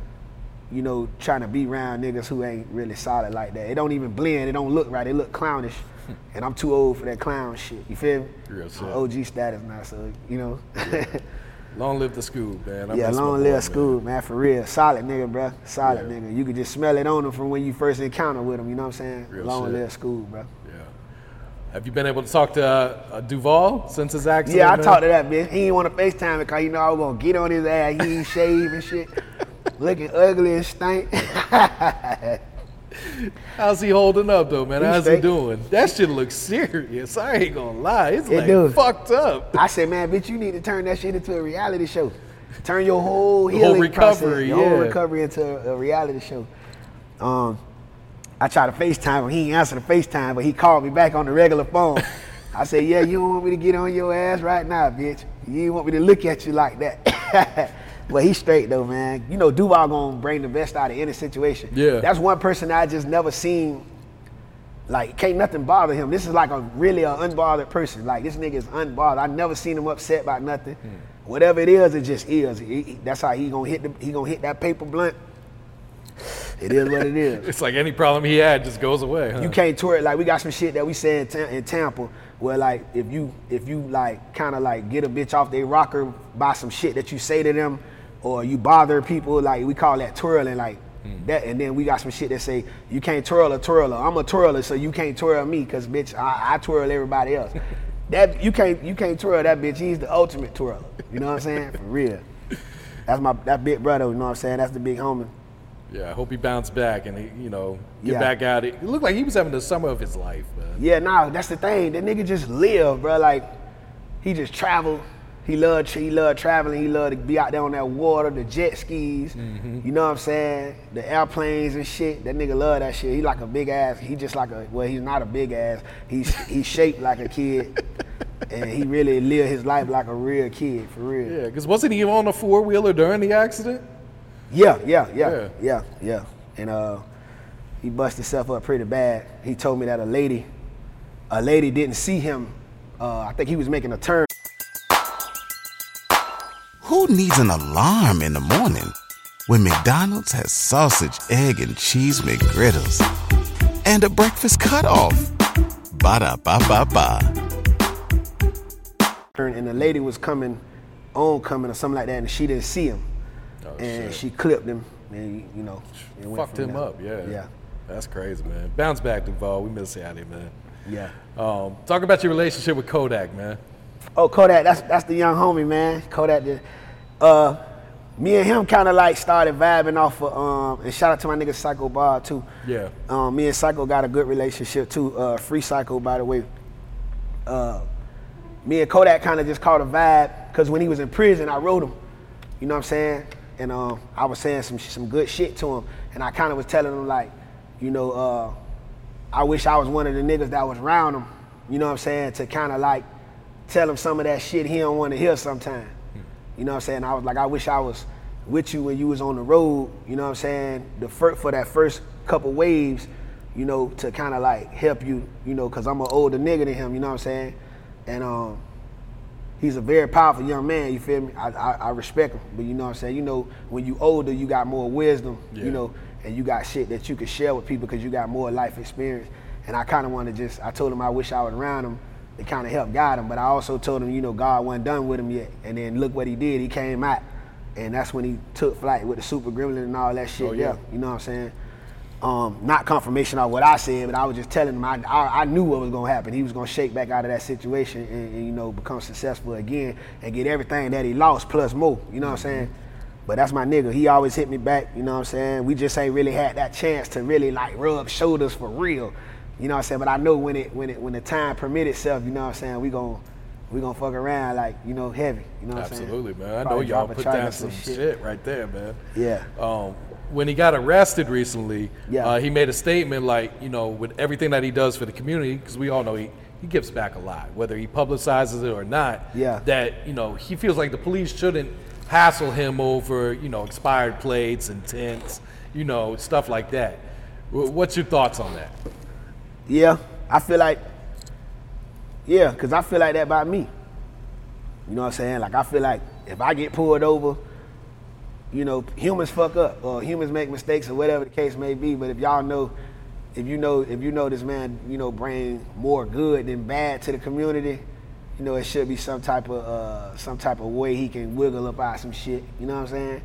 you know, trying to be around niggas who ain't really solid like that. It don't even blend. It don't look right. It look clownish, and I'm too old for that clown shit. You feel me? Real shit. OG status now, so you know. Long live the school, man. I yeah, long live man. school, man. For real, solid nigga, bruh. Solid nigga. You could just smell it on him from when you first encounter with him. You know what I'm saying? Real long shit. live school, bruh. Have you been able to talk to uh, uh, Duval since his accident? Yeah, I man? talked to that bitch. He didn't want to FaceTime because you know I was gonna get on his ass. He ain't shave and shit. Looking ugly and stink. How's he holding up though, man? How's he doing? That shit looks serious. I ain't gonna lie. It's It like do. fucked up. I said, man, bitch, you need to turn that shit into a reality show. Turn your whole The whole healing process, recovery, your whole recovery into a, a reality show. Um, I tried to FaceTime him. He didn't answer the FaceTime, but he called me back on the regular phone. I said, yeah, you don't want me to get on your ass right now, bitch. You want me to look at you like that. but he's straight though, man. You know, Duval gonna bring the best out of any situation. Yeah. That's one person I just never seen like can't nothing bother him. This is like a really a unbothered person. Like this nigga is unbothered. I never seen him upset about nothing. Hmm. Whatever it is, it just is. He- that's how he gonna hit the he gonna hit that paper blunt. It is what it is. It's like any problem he had just goes away. Huh? You can't tour it like we got some shit that we say in, in Tampa where like if you if you like kind of like get a bitch off their rocker by some shit that you say to them or you bother people like we call that twirling like hmm. That and then we got some shit that say you can't twirl a twirler. I'm a twirler, so you can't twirl me, cause bitch, I, I twirl everybody else. that you can't you can't twirl that bitch. He's the ultimate twirler. You know what I'm saying? For real. That's my that big brother. You know what I'm saying? That's the big homie. Yeah, I hope he bounced back and he, you know, get Yeah. back out. It looked like he was having the summer of his life, man. Yeah, nah, that's the thing. That nigga just live, bro. Like he just traveled. He loved he loved traveling. He loved to be out there on that water, the jet skis. Mm-hmm. You know what I'm saying? The airplanes and shit. That nigga love that shit. He like a big ass. He just like a well, he's not a big ass. He's he's shaped like a kid, and he really lived his life like a real kid for real. Yeah, because wasn't he on a four wheeler during the accident? Yeah, yeah, yeah, Yeah. yeah, yeah. And uh, he busted himself up pretty bad. He told me that a lady, a lady didn't see him. Uh, I think he was making a turn. Who needs an alarm in the morning when McDonald's has sausage, egg, and cheese McGriddles and a breakfast cutoff? Ba da ba ba ba. and the lady was coming on coming or something like that, and she didn't see him, and she clipped him, and you know, Fucked him there. up, yeah. yeah, That's crazy, man. Bounce back, Duval. We miss you out here, man. yeah. Um, talk about your relationship with Kodak, man. Oh, Kodak, that's that's the young homie, man. Kodak, the, uh, me and him kind of like started vibing off of, um, and shout out to my nigga Psycho Bar too. Yeah. Um, me and Psycho got a good relationship too. Uh, free Psycho, by the way. Uh, me and Kodak kind of just caught a vibe because when he was in prison, I wrote him. You know what I'm saying? And um, I was saying some some good shit to him, and I kind of was telling him like, you know, uh, I wish I was one of the niggas that was around him. You know what I'm saying? To kind of like tell him some of that shit he don't want to hear sometime. You know what I'm saying? I was like, I wish I was with you when you was on the road. You know what I'm saying? The fir- for that first couple waves, you know, to kind of like help you. You know, cause I'm an older nigga than him. You know what I'm saying? And um, he's a very powerful young man. You feel me? I, I, I respect him, but you know what I'm saying. You know, when you older, you got more wisdom. Yeah. You know, and you got shit that you can share with people because you got more life experience. And I kind of want to just, I told him I wish I was around him to kind of help guide him, but I also told him, you know, God wasn't done with him yet. And then look what he did. He came out, and that's when he took flight with the super gremlin and all that shit. Oh, yeah. yeah, you know what I'm saying. Um, not confirmation of what I said, but I was just telling him I, I, I knew what was gonna happen. He was gonna shake back out of that situation and, and, you know become successful again and get everything that he lost plus more. You know what I'm saying? But that's my nigga. He always hit me back. You know what I'm saying? We just ain't really had that chance to really like rub shoulders for real. You know what I'm saying? But I know when it when it when the time permit itself, you know what I'm saying? We gon' we gonna fuck around like you know heavy. You know what I'm saying? Absolutely, man. I know y'all put down some some shit. right there, man. Yeah. Um, when he got arrested recently, Yeah. uh, he made a statement like, you know, with everything that he does for the community, because we all know he, he gives back a lot, whether he publicizes it or not. Yeah. That, you know, he feels like the police shouldn't hassle him over, you know, expired plates and tents, you know, stuff like that. What's your thoughts on that? Yeah, I feel like, yeah, because I feel like that about me. You know what I'm saying? Like, I feel like if I get pulled over, you know, humans fuck up or humans make mistakes or whatever the case may be. But if y'all know, if you know, if you know this man, you know, bring more good than bad to the community, you know, it should be some type of uh, some type of way he can wiggle up out some shit. You know what I'm saying?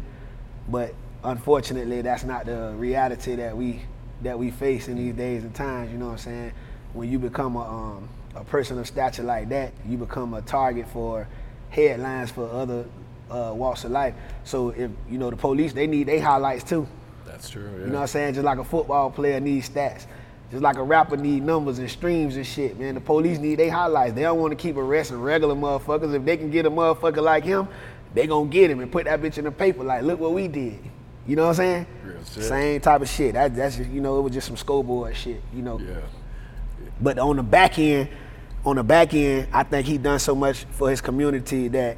But unfortunately, that's not the reality that we that we face in these days and times. You know what I'm saying? When you become a um, a person of stature like that, you become a target for headlines for other uh, walks of life. So if you know the police, they need their highlights too. That's true. You know what I'm saying? Just like a football player needs stats. Just like a rapper need numbers and streams and shit, man. The police need their highlights. They don't want to keep arresting regular motherfuckers. If they can get a motherfucker like him, they gonna get him and put that bitch in the paper. Like, look what we did. You know what I'm saying? Real shit. Same type of shit. That, that's just, you know, it was just some scoreboard shit. You know. Yeah. But on the back end, on the back end, I think he done so much for his community that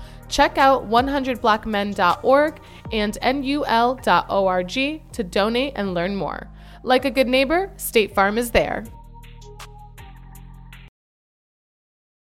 Check out 100blackmen.org and nul.org to donate and learn more. Like a good neighbor, State Farm is there.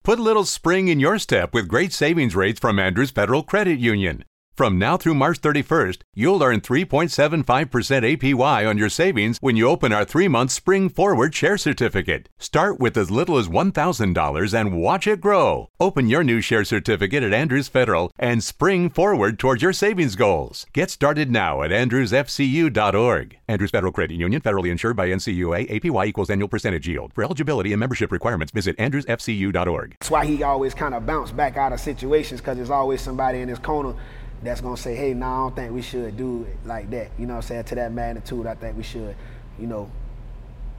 Put a little spring in your step with great savings rates from Andrews Federal Credit Union. From now through March 31st, you'll earn 3.75% APY on your savings when you open our three month Spring Forward Share Certificate. Start with as little as $1,000 and watch it grow. Open your new share certificate at Andrews Federal and spring forward towards your savings goals. Get started now at andrewsfcu.org. Andrews Federal Credit Union, federally insured by NCUA, APY equals annual percentage yield. For eligibility and membership requirements, visit andrewsfcu.org. That's why he always kind of bounced back out of situations because there's always somebody in his corner that's gonna say, hey, no, nah, I don't think we should do it like that. You know what I'm saying? To that magnitude, I think we should, you know,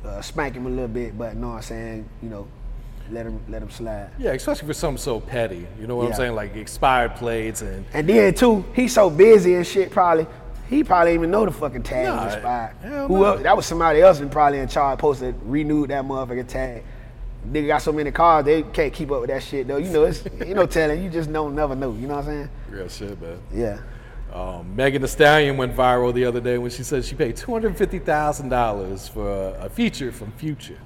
uh, spank him a little bit, but know what I'm saying, you know, let him let him slide. Yeah, especially for something so petty. You know what Yeah. I'm saying? Like expired plates and And then too, he's so busy and shit. Probably he probably didn't even know the fucking tag Nah, was expired. Who no. else? That was somebody else and probably in charge. Posted renewed that motherfucking tag. Nigga got so many cars they can't keep up with that shit though. You know it's you know telling you just don't never know. You know what I'm saying? real shit, man. Yeah. Um, Megan Thee Stallion went viral the other day when she said she paid two hundred fifty thousand dollars for a, a feature from Future.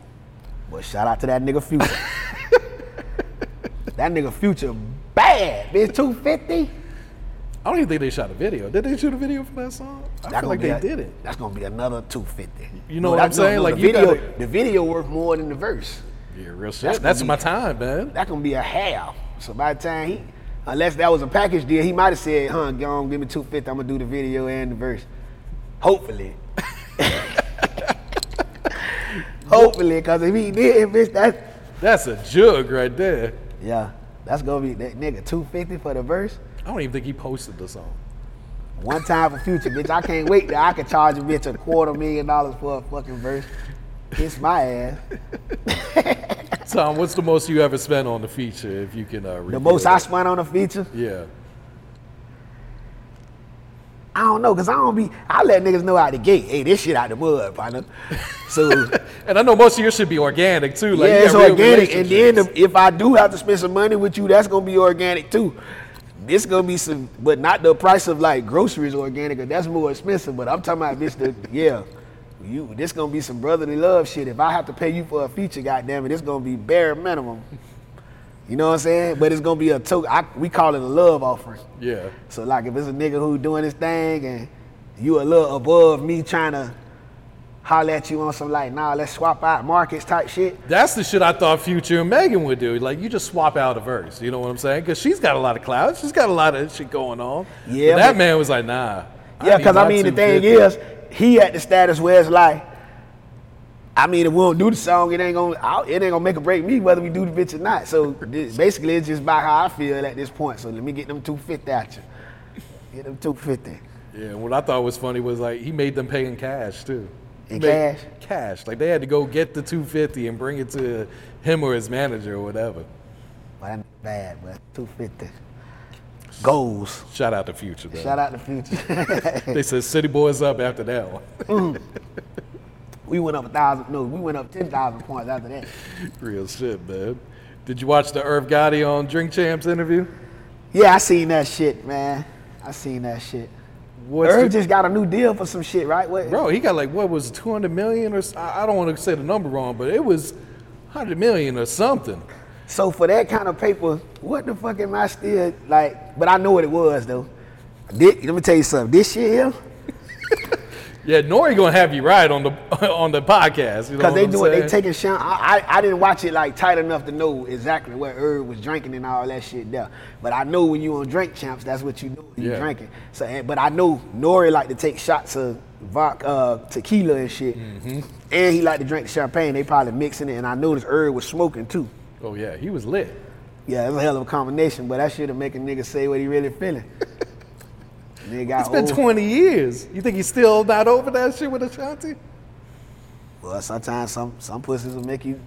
Well, shout out to that nigga Future. that nigga Future bad. Bitch, two fifty. I don't even think they shot a video. Did they shoot a video for that song? I feel like they did it. That's gonna be another two fifty. You know what I'm saying? Like, the video, gotta- the video worth more than the verse. Yeah, real shit. That's That's, my time, man. That gonna be a half. So by the time he, unless that was a package deal, he might have said, "Huh, go on, give me two fifty. I'm gonna do the video and the verse." Hopefully. Hopefully, cause if he did, bitch, that's That's a jug right there. yeah, that's gonna be that nigga two fifty for the verse. I don't even think he posted the song. One time for future, bitch. I can't wait that I could charge a bitch a quarter million dollars for a fucking verse. Kiss my ass. Tom, what's the most you ever spent on the feature? If you can uh, The most I spent on a feature, Yeah. I don't know, cause I don't be. I let niggas know out the gate. Hey, this shit out the mud, partner. So And I know most of yours should be organic too. Like, yeah, it's it's organic. And then the, if I do have to spend some money with you, that's gonna be organic too. This gonna be some, but not the price of like groceries organic. That's more expensive. But I'm talking about this. The yeah, you. This gonna be some brotherly love shit. If I have to pay you for a feature, goddamn it, it's gonna be bare minimum. You know what I'm saying? But it's gonna be a token. I, we call it a love offering. yeah. So like, if it's a nigga who doing his thing and you a little above me trying to holler at you on some like, nah, let's swap out markets type shit. That's the shit I thought Future and Megan would do. Like, you just swap out a verse. You know what I'm saying? Because she's got a lot of clout. She's got a lot of shit going on. Yeah, But that but- man was like, nah. Yeah, because I mean the thing 250. is, he at the status where it's like, I mean, if we don't do the song, it ain't gonna, I- it ain't gonna make or break me whether we do the bitch or not. So this, basically, it's just about how I feel at this point. So let me get them two fifty at you. Get them two fifty. Yeah, and what I thought was funny was like he made them pay in cash too. In cash? Cash. Like they had to go get the 250 and bring it to him or his manager or whatever. Well, that bad, but two fifty. Goals. Shout out to Future, though. Shout out to Future. They said City Boys up after that one. we went up a thousand. No, we went up ten thousand points after that. Real shit, man. Did you watch the Irv Gotti on Drink Champs interview? Yeah, I seen that shit, man. I seen that shit. What's Irv the- just got a new deal for some shit, right? What, Bro, he got like what was 200 million or I don't want to say the number wrong, but it was 100 million or something. So for that kind of paper, what the fuck am I still like? But I know what it was though. Let me tell you something. This shit here, Yeah, Nori gonna have you right on the on the podcast. You know because what they I'm do it, they taking shots. I, I I didn't watch it like tight enough to know exactly what Irv was drinking and all that shit there. But I know when you on drink champs, that's what you do. You Yeah. drinking. So, and- but I know Nori like to take shots of vodka, uh, tequila and shit, Mm-hmm. and he like to drink the champagne. They probably mixing it, and I noticed Irv was smoking too. Oh yeah, he was lit. Yeah, it's a hell of a combination, but that shit'll make a nigga say what he really feeling. nigga It's been old. 20 years. You think he's still not over that shit with Ashanti? Well, sometimes some some pussies will make you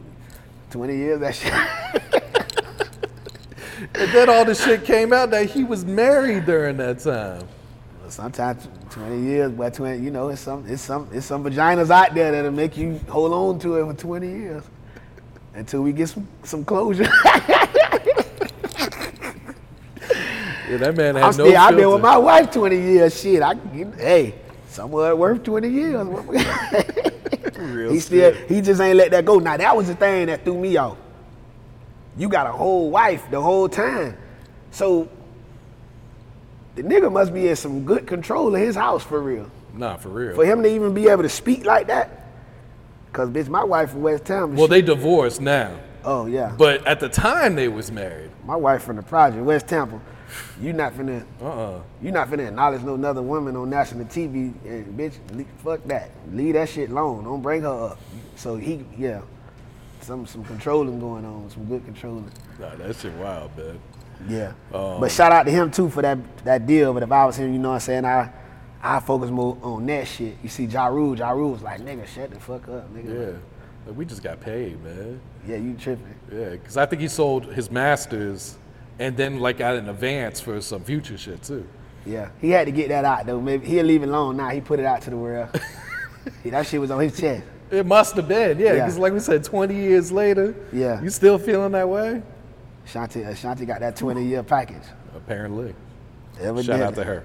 20 years that shit. And then all the shit came out that he was married during that time. Well, sometimes 20 years, but 20, you know, it's some it's some it's some vaginas out there that'll make you hold on to it for 20 years until we get some some closure. Yeah, that man had I'm no still, I've been with my wife 20 years. Shit, I can- hey, somewhere worth 20 years. Real he still shit. he just ain't let that go. Now that was the thing that threw me off. you got a whole wife the whole time. So the nigga must be in some good control of his house for real. Nah, for real. For him to even be able to speak like that. Cause bitch, my wife from West Town. well, they divorced now. Oh yeah. But at the time they was married. My wife from the project, West Tampa. You not finna. Uh-uh. You not finna acknowledge no another woman on national TV. And bitch, fuck that. Leave that shit alone. Don't bring her up. So he, yeah, some some controlling going on. Some good controlling. Nah, that shit wild, man. Yeah. Um, but shout out to him too for that that deal. But if I was him, you know what I'm saying, I I focus more on that shit. You see, Ja Rule, Ja Rule was like, nigga, shut the fuck up, nigga. Yeah. Like, we just got paid, man. Yeah, you tripping. Yeah, because I think he sold his masters and then like got an advance for some future shit too. Yeah, he had to get that out though. Maybe he'll leave it alone now. He put it out to the world. Yeah, that shit was on his chest. It must have been, yeah. Yeah. Because like we said, 20 years later, Yeah. you still feeling that way? Shanti, uh, Shanti got that 20 year package. Apparently. Evidently. Shout out to her.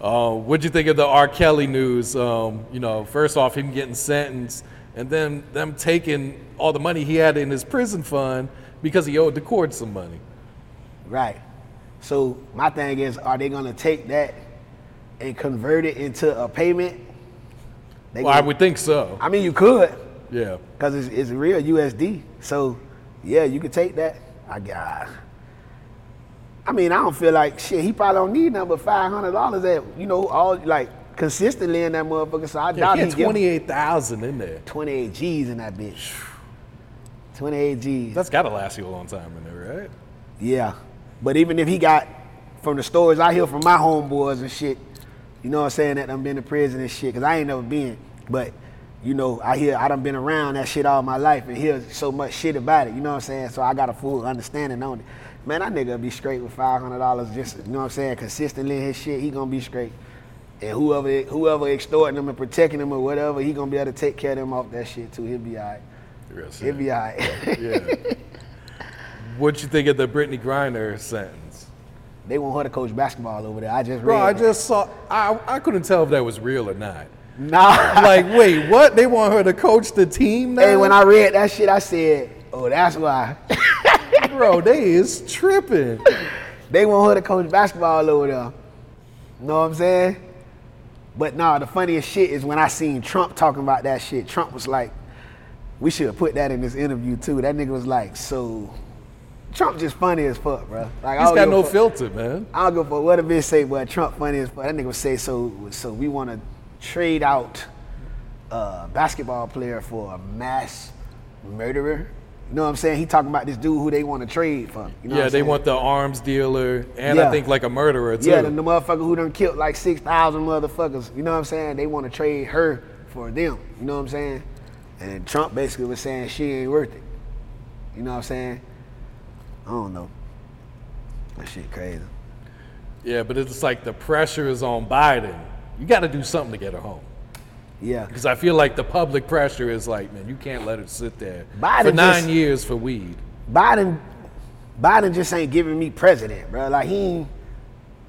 Uh, what'd you think of the R. Kelly news? Um, you know, first off, him getting sentenced, and then them taking all the money he had in his prison fund because he owed the court some money. Right. So my thing is, are they gonna take that and convert it into a payment? They Well, I would think so. I mean, you could, Yeah. cause it's, it's real USD. So yeah, you could take that. I got. I mean, I don't feel like shit. He probably don't need nothing but five hundred dollars. That you know, all like consistently in that motherfucker. So I Yeah, doubt he he had 28,000 in there. 28 G's in that bitch. 28 G's. That's got to last you a long time in there, right? Yeah. But even if he got from the stories I hear from my homeboys and shit, you know what I'm saying, that done been to prison and shit, because I ain't never been. But, you know, I hear I done been around that shit all my life and hear so much shit about it, you know what I'm saying? So I got a full understanding on it. Man, that nigga be straight with five hundred dollars just you know what I'm saying, consistently in his shit, he gonna be straight. And whoever whoever extorting him and protecting him or whatever, he gonna be able to take care of them off that shit too. He'll be alright. He'll be alright. Yeah. What'd you think of the Brittney Griner sentence? They want her to coach basketball over there. I just read. Bro, I that. just saw. I I couldn't tell if that was real or not. Nah. like, wait, what? They want her to coach the team now? Hey, when I read that shit, I said, "Oh, that's why." Bro, they is tripping. they want her to coach basketball over there. Know what I'm saying? But nah, the funniest shit is when I seen Trump talking about that shit. Trump was like, "We should have put that in this interview too." That nigga was like, "So." Trump just funny as fuck, bro. Like I He's got no fuck. filter, man. I don't give a fuck what a bitch say, but Trump funny as fuck. That nigga would say, so so we want to trade out a basketball player for a mass murderer. You know what I'm saying? He talking about this dude who they want to trade for. You know yeah, they saying? want the arms dealer and I think like a murderer too. Yeah, the, the motherfucker who done killed like 6,000 motherfuckers. You know what I'm saying? They want to trade her for them. You know what I'm saying? And Trump basically was saying she ain't worth it. You know what I'm saying? I don't know. That shit crazy. Yeah, but it's like the pressure is on Biden. You got to do something to get her home. Yeah. Because I feel like the public pressure is like, man, you can't let it sit there Biden for nine just- years for weed. Biden, Biden just ain't giving me president, bro. Like he,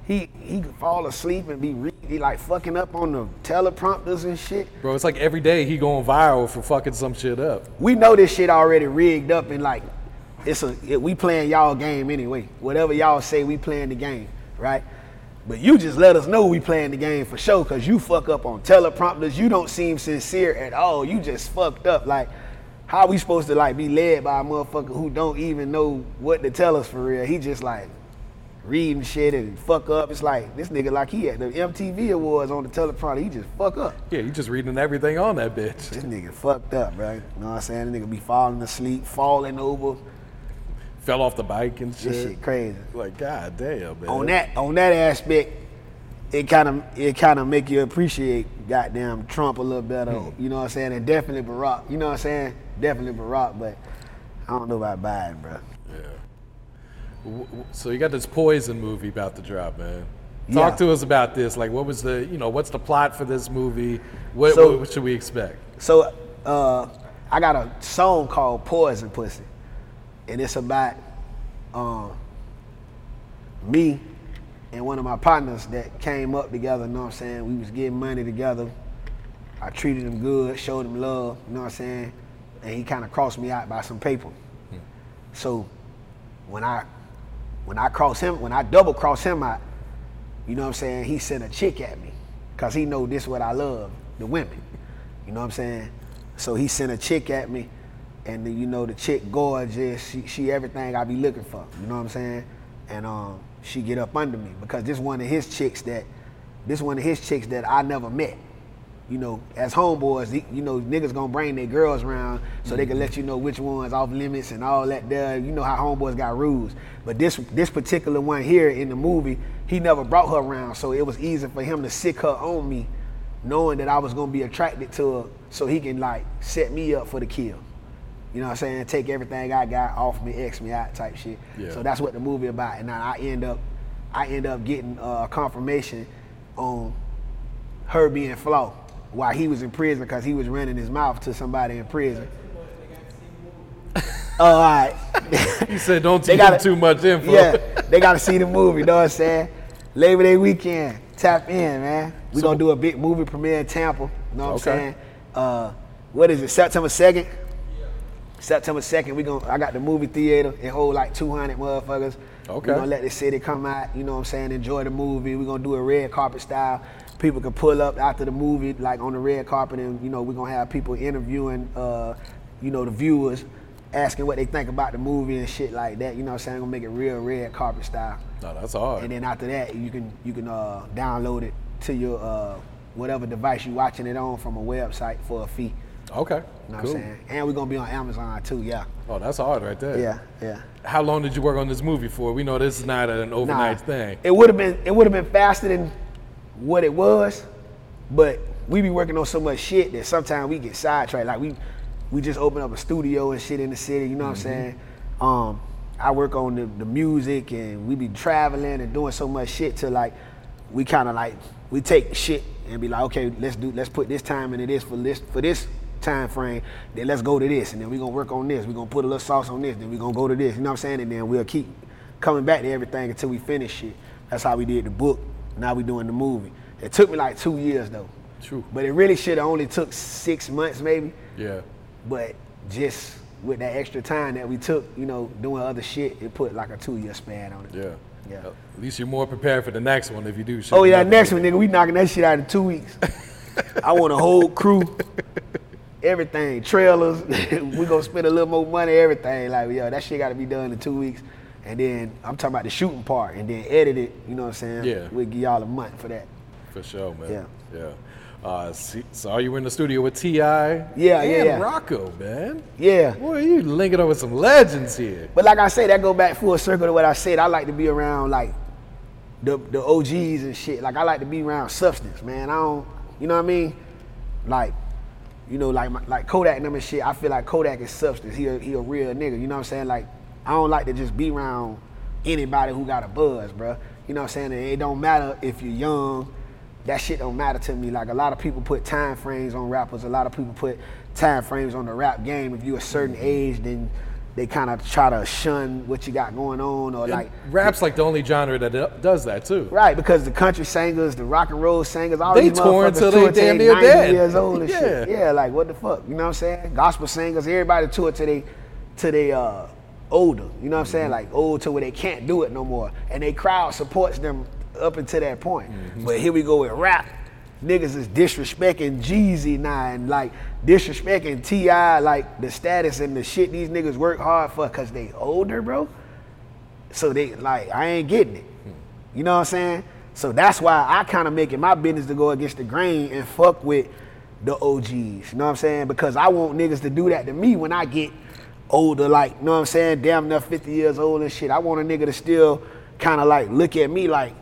he, he could fall asleep and be re- he like fucking up on the teleprompters and shit. Bro, it's like every day he going viral for fucking some shit up. We know this shit already rigged up and like, it's a we playing y'all game anyway. Whatever y'all say, we playing the game, right? But you just let us know we playing the game for sure, cause you fuck up on teleprompters. You don't seem sincere at all. You just fucked up. Like, how we supposed to like be led by a motherfucker who don't even know what to tell us for real? He just like reading shit and fuck up. It's like this nigga like he at the MTV awards on the teleprompter. He just fuck up. Yeah, you just reading everything on that bitch. This nigga fucked up, bro. You know what I'm saying? This nigga be falling asleep, falling over. Fell off the bike and shit. This shit crazy. Like, god damn, man. on that on that aspect, it kind of it kind of make you appreciate goddamn Trump a little better. Hmm. You know what I'm saying? And definitely Barack. You know what I'm saying? Definitely Barack. But I don't know about Biden, bro. W- So you got this Poison movie about to drop, man. Talk Yeah. to us about this. Like, what was the, you know, what's the plot for this movie? What, So- what should we expect? So uh, I got a song called Poison Pussy. And it's about um, me and one of my partners that came up together, you know what I'm saying? We was getting money together. I treated him good, showed him love, you know what I'm saying? And he kind of crossed me out by some paper. So when I when I cross him, when I double cross him out, you know what I'm saying, he sent a chick at me. Cause he know this what I love, the women. You know what I'm saying? So he sent a chick at me, and the, you know the chick gorgeous. She, she everything I be looking for. You know what I'm saying? And um, she get up under me because this one of his chicks that, this one of his chicks that I never met. You know, as homeboys, you know niggas gonna bring their girls around so they can let you know which ones off limits and all that. There, you know how homeboys got rules. But this this particular one here in the movie, he never brought her around, so it was easy for him to sick her on me knowing that I was gonna be attracted to her, so he can like set me up for the kill. You know what I'm saying? Take everything I got off me, X me out type shit. Yeah. So that's what the movie about. And now I end up, I end up getting uh, confirmation on her being Flo while he was in prison because he was running his mouth to somebody in prison. Oh, all right. you said, "Don't take too much info." Yeah, they got to see the movie. You know what I'm saying? Labor Day weekend, tap in, man. We So- gonna do a big movie premiere in Tampa. You know what I'm saying? Uh, what is it? September second. September second, we gonna. I got the movie theater. It hold like 200 motherfuckers. Okay. We're gonna let the city come out. You know what I'm saying? Enjoy the movie. We're gonna do a red carpet style. People can pull up after the movie, like on the red carpet, and you know we're gonna have people interviewing, uh, you know, the viewers, asking what they think about the movie and shit like that. You know what I'm saying? Gonna make it real red carpet style. No, that's hard. And then after that, you can you can uh, download it to your uh, whatever device you're watching it on from a website for a fee. Okay. You know cool. what I'm saying? And we're gonna be on Amazon too. Yeah. Oh, that's hard right there. Yeah, yeah. How long did you work on this movie for? We know this is not an overnight Nah, thing. It would have been it would have been faster than what it was, but we be working on so much shit that sometimes we get sidetracked. Like we we just open up a studio and shit in the city. You know what I'm saying? Um, I work on the, the music and we be traveling and doing so much shit to like we kind of like we take shit and be like, okay, let's do let's put this time into this for this for this time frame. Then let's go to this and then we're gonna work on this. we're gonna put a little sauce on this. Then we're gonna go to this. You know what I'm saying? And then we'll keep coming back to everything until we finish it. That's how we did the book. Now we doing the movie. It took me like two years though. True. But it really should have only took six months maybe. Yeah. But just with that extra time that we took, you know, doing other shit, it put like a two year span on it. Yeah. Yeah. At least you're more prepared for the next one if you do shit. Oh yeah, next one. one, nigga, we knocking that shit out in two weeks. I want a whole crew, everything, trailers. we gonna spend a little more money, everything. Like, yo, that shit gotta be done in two weeks. And then I'm talking about the shooting part, and then edit it. You know what I'm saying? Yeah. We'll give y'all a month for that. For sure, man. Yeah. Yeah. Uh, see, saw you in the studio with Ti. Yeah, yeah, yeah. Rocko, man. Yeah. Boy, you linking up with some legends here. But like I said, that go back full circle to what I said. I like to be around like the the OGs and shit. Like I like to be around substance, man. I don't, you know what I mean? Like, you know, like my, like Kodak and them and shit. I feel like Kodak is substance. He a, he a real nigga. You know what I'm saying? Like, I don't like to just be around anybody who got a buzz, bruh. You know what I'm saying? And it don't matter if you're young. That shit don't matter to me. Like a lot of people put time frames on rappers. A lot of people put time frames on the rap game. If you're a certain age, then they kind of try to shun what you got going on, or And like rap's like the only genre that does that too. Right, because the country singers, the rock and roll singers, all They these tour until they damn near 90 dead. years old and shit. Yeah. Yeah, like what the fuck? You know what I'm saying? Gospel singers, everybody tour till they till they uh older. You know what I'm saying? Mm-hmm. Like old to where they can't do it no more. And they crowd supports them up until that point. Mm-hmm. But here we go with rap. Niggas is disrespecting Jeezy now and like disrespecting T.I. like the status and the shit these niggas work hard for cause they older, bro. So they like I ain't getting it. You know what I'm saying? So that's why I kind of make it my business to go against the grain and fuck with the OGs. You know what I'm saying? Because I want niggas to do that to me when I get older, like, you know what I'm saying? Damn enough 50 years old and shit. I want a nigga to still kind of like look at me like,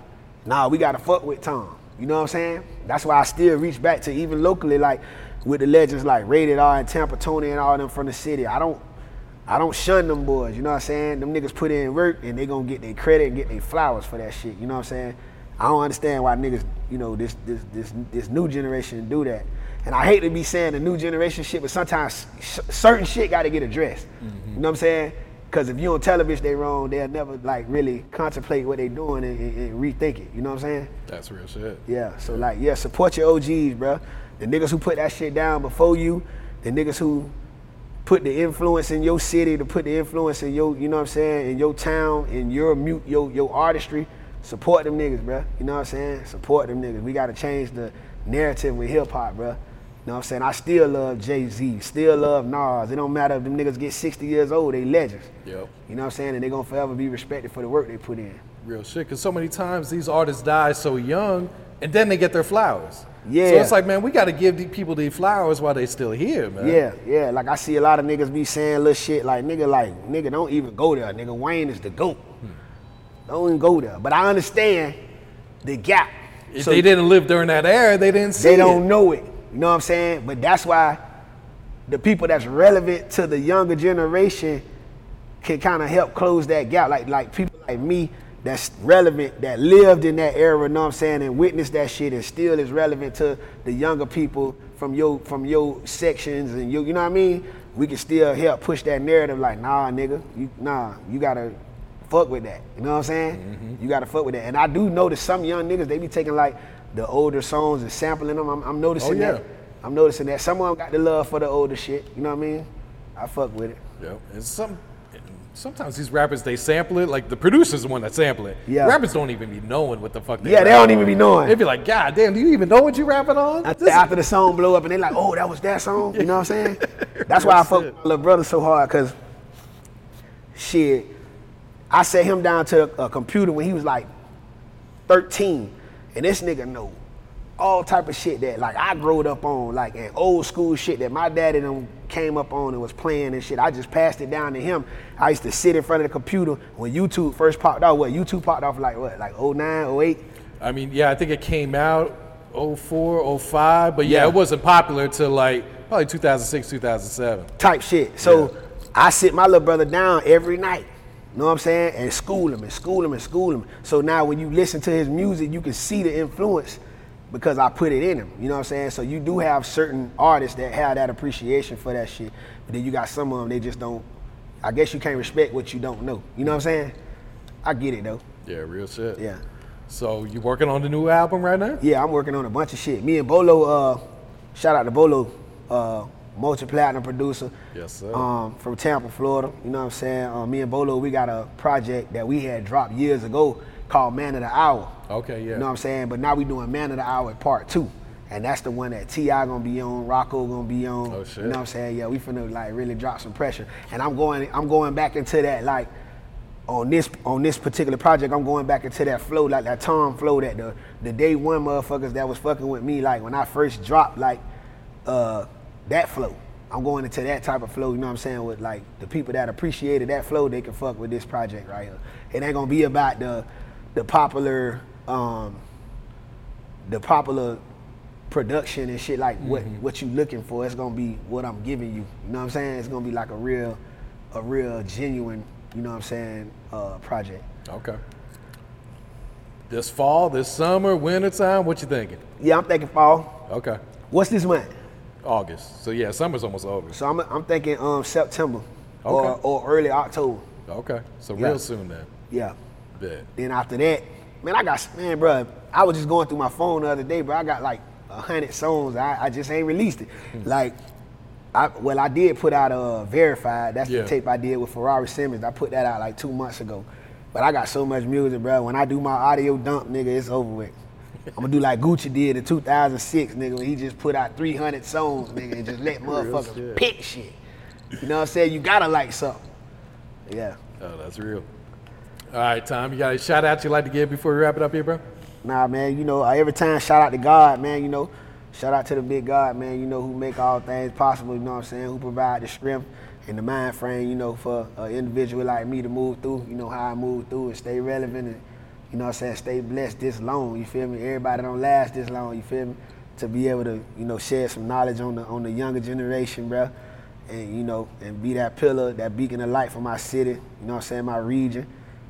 nah, we gotta fuck with Tom. You know what I'm saying? That's why I still reach back to even locally, like with the legends like Rated R and Tampa Tony and all them from the city. I don't I don't shun them boys. You know what I'm saying? Them niggas put in work and they gonna get their credit and get their flowers for that shit. You know what I'm saying? I don't understand why niggas, you know, this this this this new generation do that. And I hate to be saying the new generation shit, but sometimes sh- certain shit got to get addressed. Mm-hmm. You know what I'm saying? Because if you a bitch they wrong, they'll never like really contemplate what they doing and, and, and rethink it. You know what I'm saying? That's real shit. Yeah. So like, yeah, support your OGs, bro. The niggas who put that shit down before you, the niggas who put the influence in your city, to put the influence in your, you know what I'm saying, in your town, in your mute, your your artistry. Support them niggas, bro. You know what I'm saying? Support them niggas. We gotta change the narrative with hip hop, bro. You know what I'm saying? I still love Jay Z, still love Nas. It don't matter if them niggas get 60 years old, they legends. Yep. You know what I'm saying? And they gonna forever be respected for the work they put in. Real shit. Because so many times these artists die so young, and then they get their flowers. Yeah. So it's like, man, we got to give the people these flowers while they still here, man. Yeah, yeah. Like I see a lot of niggas be saying little shit like nigga, like nigga, don't even go there. Nigga, Wayne is the goat. Don't even go there. But I understand the gap. If So they didn't live during that era, they didn't see they don't know it. You know what I'm saying? But that's why the people that's relevant to the younger generation can kind of help close that gap. Like like people like me that's relevant, that lived in that era, you know what I'm saying, and witnessed that shit and still is relevant to the younger people from your from your sections and you you know what I mean? We can still help push that narrative like, nah, nigga, you nah, you gotta fuck with that. You know what I'm saying? Mm-hmm. You gotta fuck with that. And I do notice some young niggas, they be taking like the older songs and sampling them. I'm, I'm noticing Oh, yeah. that. I'm noticing that. Some of them got the love for the older shit. You know what I mean? I fuck with it. Yeah, And some sometimes these rappers they sample it, like the producer's the one that sample it. Yeah. Rappers don't even be knowing what the fuck they Yeah, they don't even be knowing. They be like, God damn, do you even know what you rapping on? After, after the song blow up and they like, oh, that was that song. You know what I'm saying? That's why I fuck with my little brother so hard, cause shit, I set him down to a computer when he was like 13, and this nigga know all type of shit that like I growed up on, like and old school shit that my daddy them came up on and was playing and shit. I just passed it down to him. I used to sit in front of the computer when YouTube first popped off. What YouTube popped off like what, like 09, 08? I mean, yeah, I think it came out 04, 05, but yeah, Yeah. it wasn't popular till like probably 2006, 2007. type shit. So I sit my little brother down every night. Know what I'm saying? And school him and school him and school him. So now when you listen to his music, you can see the influence because I put it in him. You know what I'm saying? So you do have certain artists that have that appreciation for that shit. But then you got some of them, they just don't, I guess you can't respect what you don't know. You know what I'm saying? I get it though. Yeah, real shit. Yeah. So you working on the new album right now? Yeah, I'm working on a bunch of shit. Me and Bolo, uh, shout out to Bolo, uh, multi-platinum producer. Yes, sir. Um, from Tampa, Florida. You know what I'm saying? Uh, me and Bolo, we got a project that we had dropped years ago called Man of the Hour. Okay, yeah. You know what I'm saying? But now we doing Man of the Hour part two. And that's the one that T.I. gonna be on, Rocko gonna be on. Oh, shit. You know what I'm saying? Yeah, we finna like really drop some pressure. And I'm going I'm going back into that like on this on this particular project, I'm going back into that flow, like that Tom flow that the the day one motherfuckers that was fucking with me, like when I first dropped, like uh that flow. I'm going into that type of flow, you know what I'm saying? With like the people that appreciated that flow, they can fuck with this project right here. It ain't gonna be about the the popular um the popular production and shit like what what you looking for. It's gonna be what I'm giving you. You know what I'm saying? It's gonna be like a real a real genuine, you know what I'm saying, uh project. Okay. This fall, this summer, winter time, what you thinking? Yeah, I'm thinking fall. Okay. What's this month? August. So yeah, summer's almost over. So I'm, I'm thinking um September or, Okay. or early October. Okay. So Yeah. real soon then. Yeah. Bet. Then after that, man, I got man, bro. I was just going through my phone the other day, bro. I got like a hundred songs. I, I just ain't released it. Hmm. Like, I well, I did put out a verified. That's Yeah. the tape I did with Ferrari Simmons. I put that out like two months ago. But I got so much music, bro. When I do my audio dump, nigga, it's over with. I'm gonna do like Gucci did in 2006, nigga, when he just put out 300 songs, nigga, and just let motherfuckers shit. pick shit. You know what I'm saying? You gotta like something. Yeah. Oh, that's real. All right, Tom, you got a shout out you'd like to give before we wrap it up here, bro? Nah, man, you know, every time shout out to God, man, you know, shout out to the big God, man, you know, who make all things possible, you know what I'm saying, who provide the strength and the mind frame, you know, for an individual like me to move through, you know, how I move through and stay relevant and, you know what I'm saying, stay blessed this long, you feel me? Everybody don't last this long, you feel me? To be able to, you know, share some knowledge on the on the younger generation, bro. and you know, and be that pillar, that beacon of light for my city. You know what I'm saying? My region.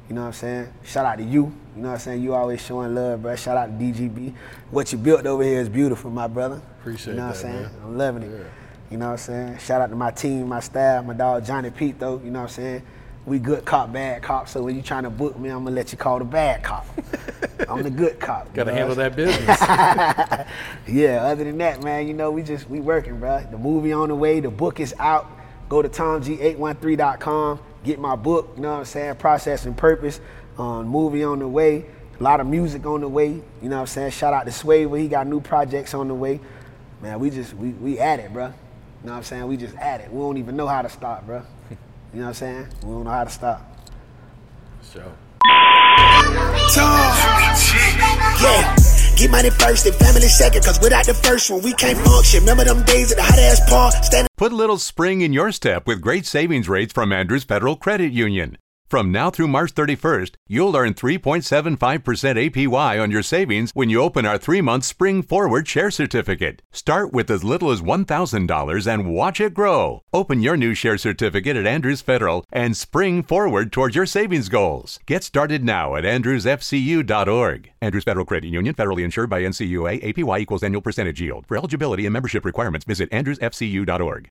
You know what I'm saying? Shout out to you. You know what I'm saying? You always showing love, bro. Shout out to DGB. What you built over here is beautiful, my brother. Appreciate You know what that, I'm saying? man. I'm loving it. You know what I'm saying? Shout out to my team, my staff, my dog Johnny Pete, though. You know what I'm saying? We good cop, bad cop. So when you trying to book me, I'm gonna let you call the bad cop. I'm the good cop. Got to handle that business. yeah. Other than that, man, you know we just we working, bro. The movie on the way. The book is out. Go to tomg813.com. Get my book. You know what I'm saying? Process and purpose. Um, movie on the way. A lot of music on the way. You know what I'm saying? Shout out to Sway where he got new projects on the way. Man, we just we we at it, bro. You know what I'm saying? We just at it. We don't even know how to stop, bro. You know what I'm saying? We don't know how to stop. So. Yeah. Get money first and family second, cause without the first one, we can't function. Remember them days at the hot ass park, standing Put a little spring in your step with great savings rates from Andrews Federal Credit Union. From now through March 31st, you'll earn 3.75% APY on your savings when you open our three month Spring Forward Share Certificate. Start with as little as $1,000 and watch it grow. Open your new share certificate at Andrews Federal and spring forward towards your savings goals. Get started now at andrewsfcu.org. Andrews Federal Credit Union, federally insured by NCUA, APY equals annual percentage yield. For eligibility and membership requirements, visit andrewsfcu.org.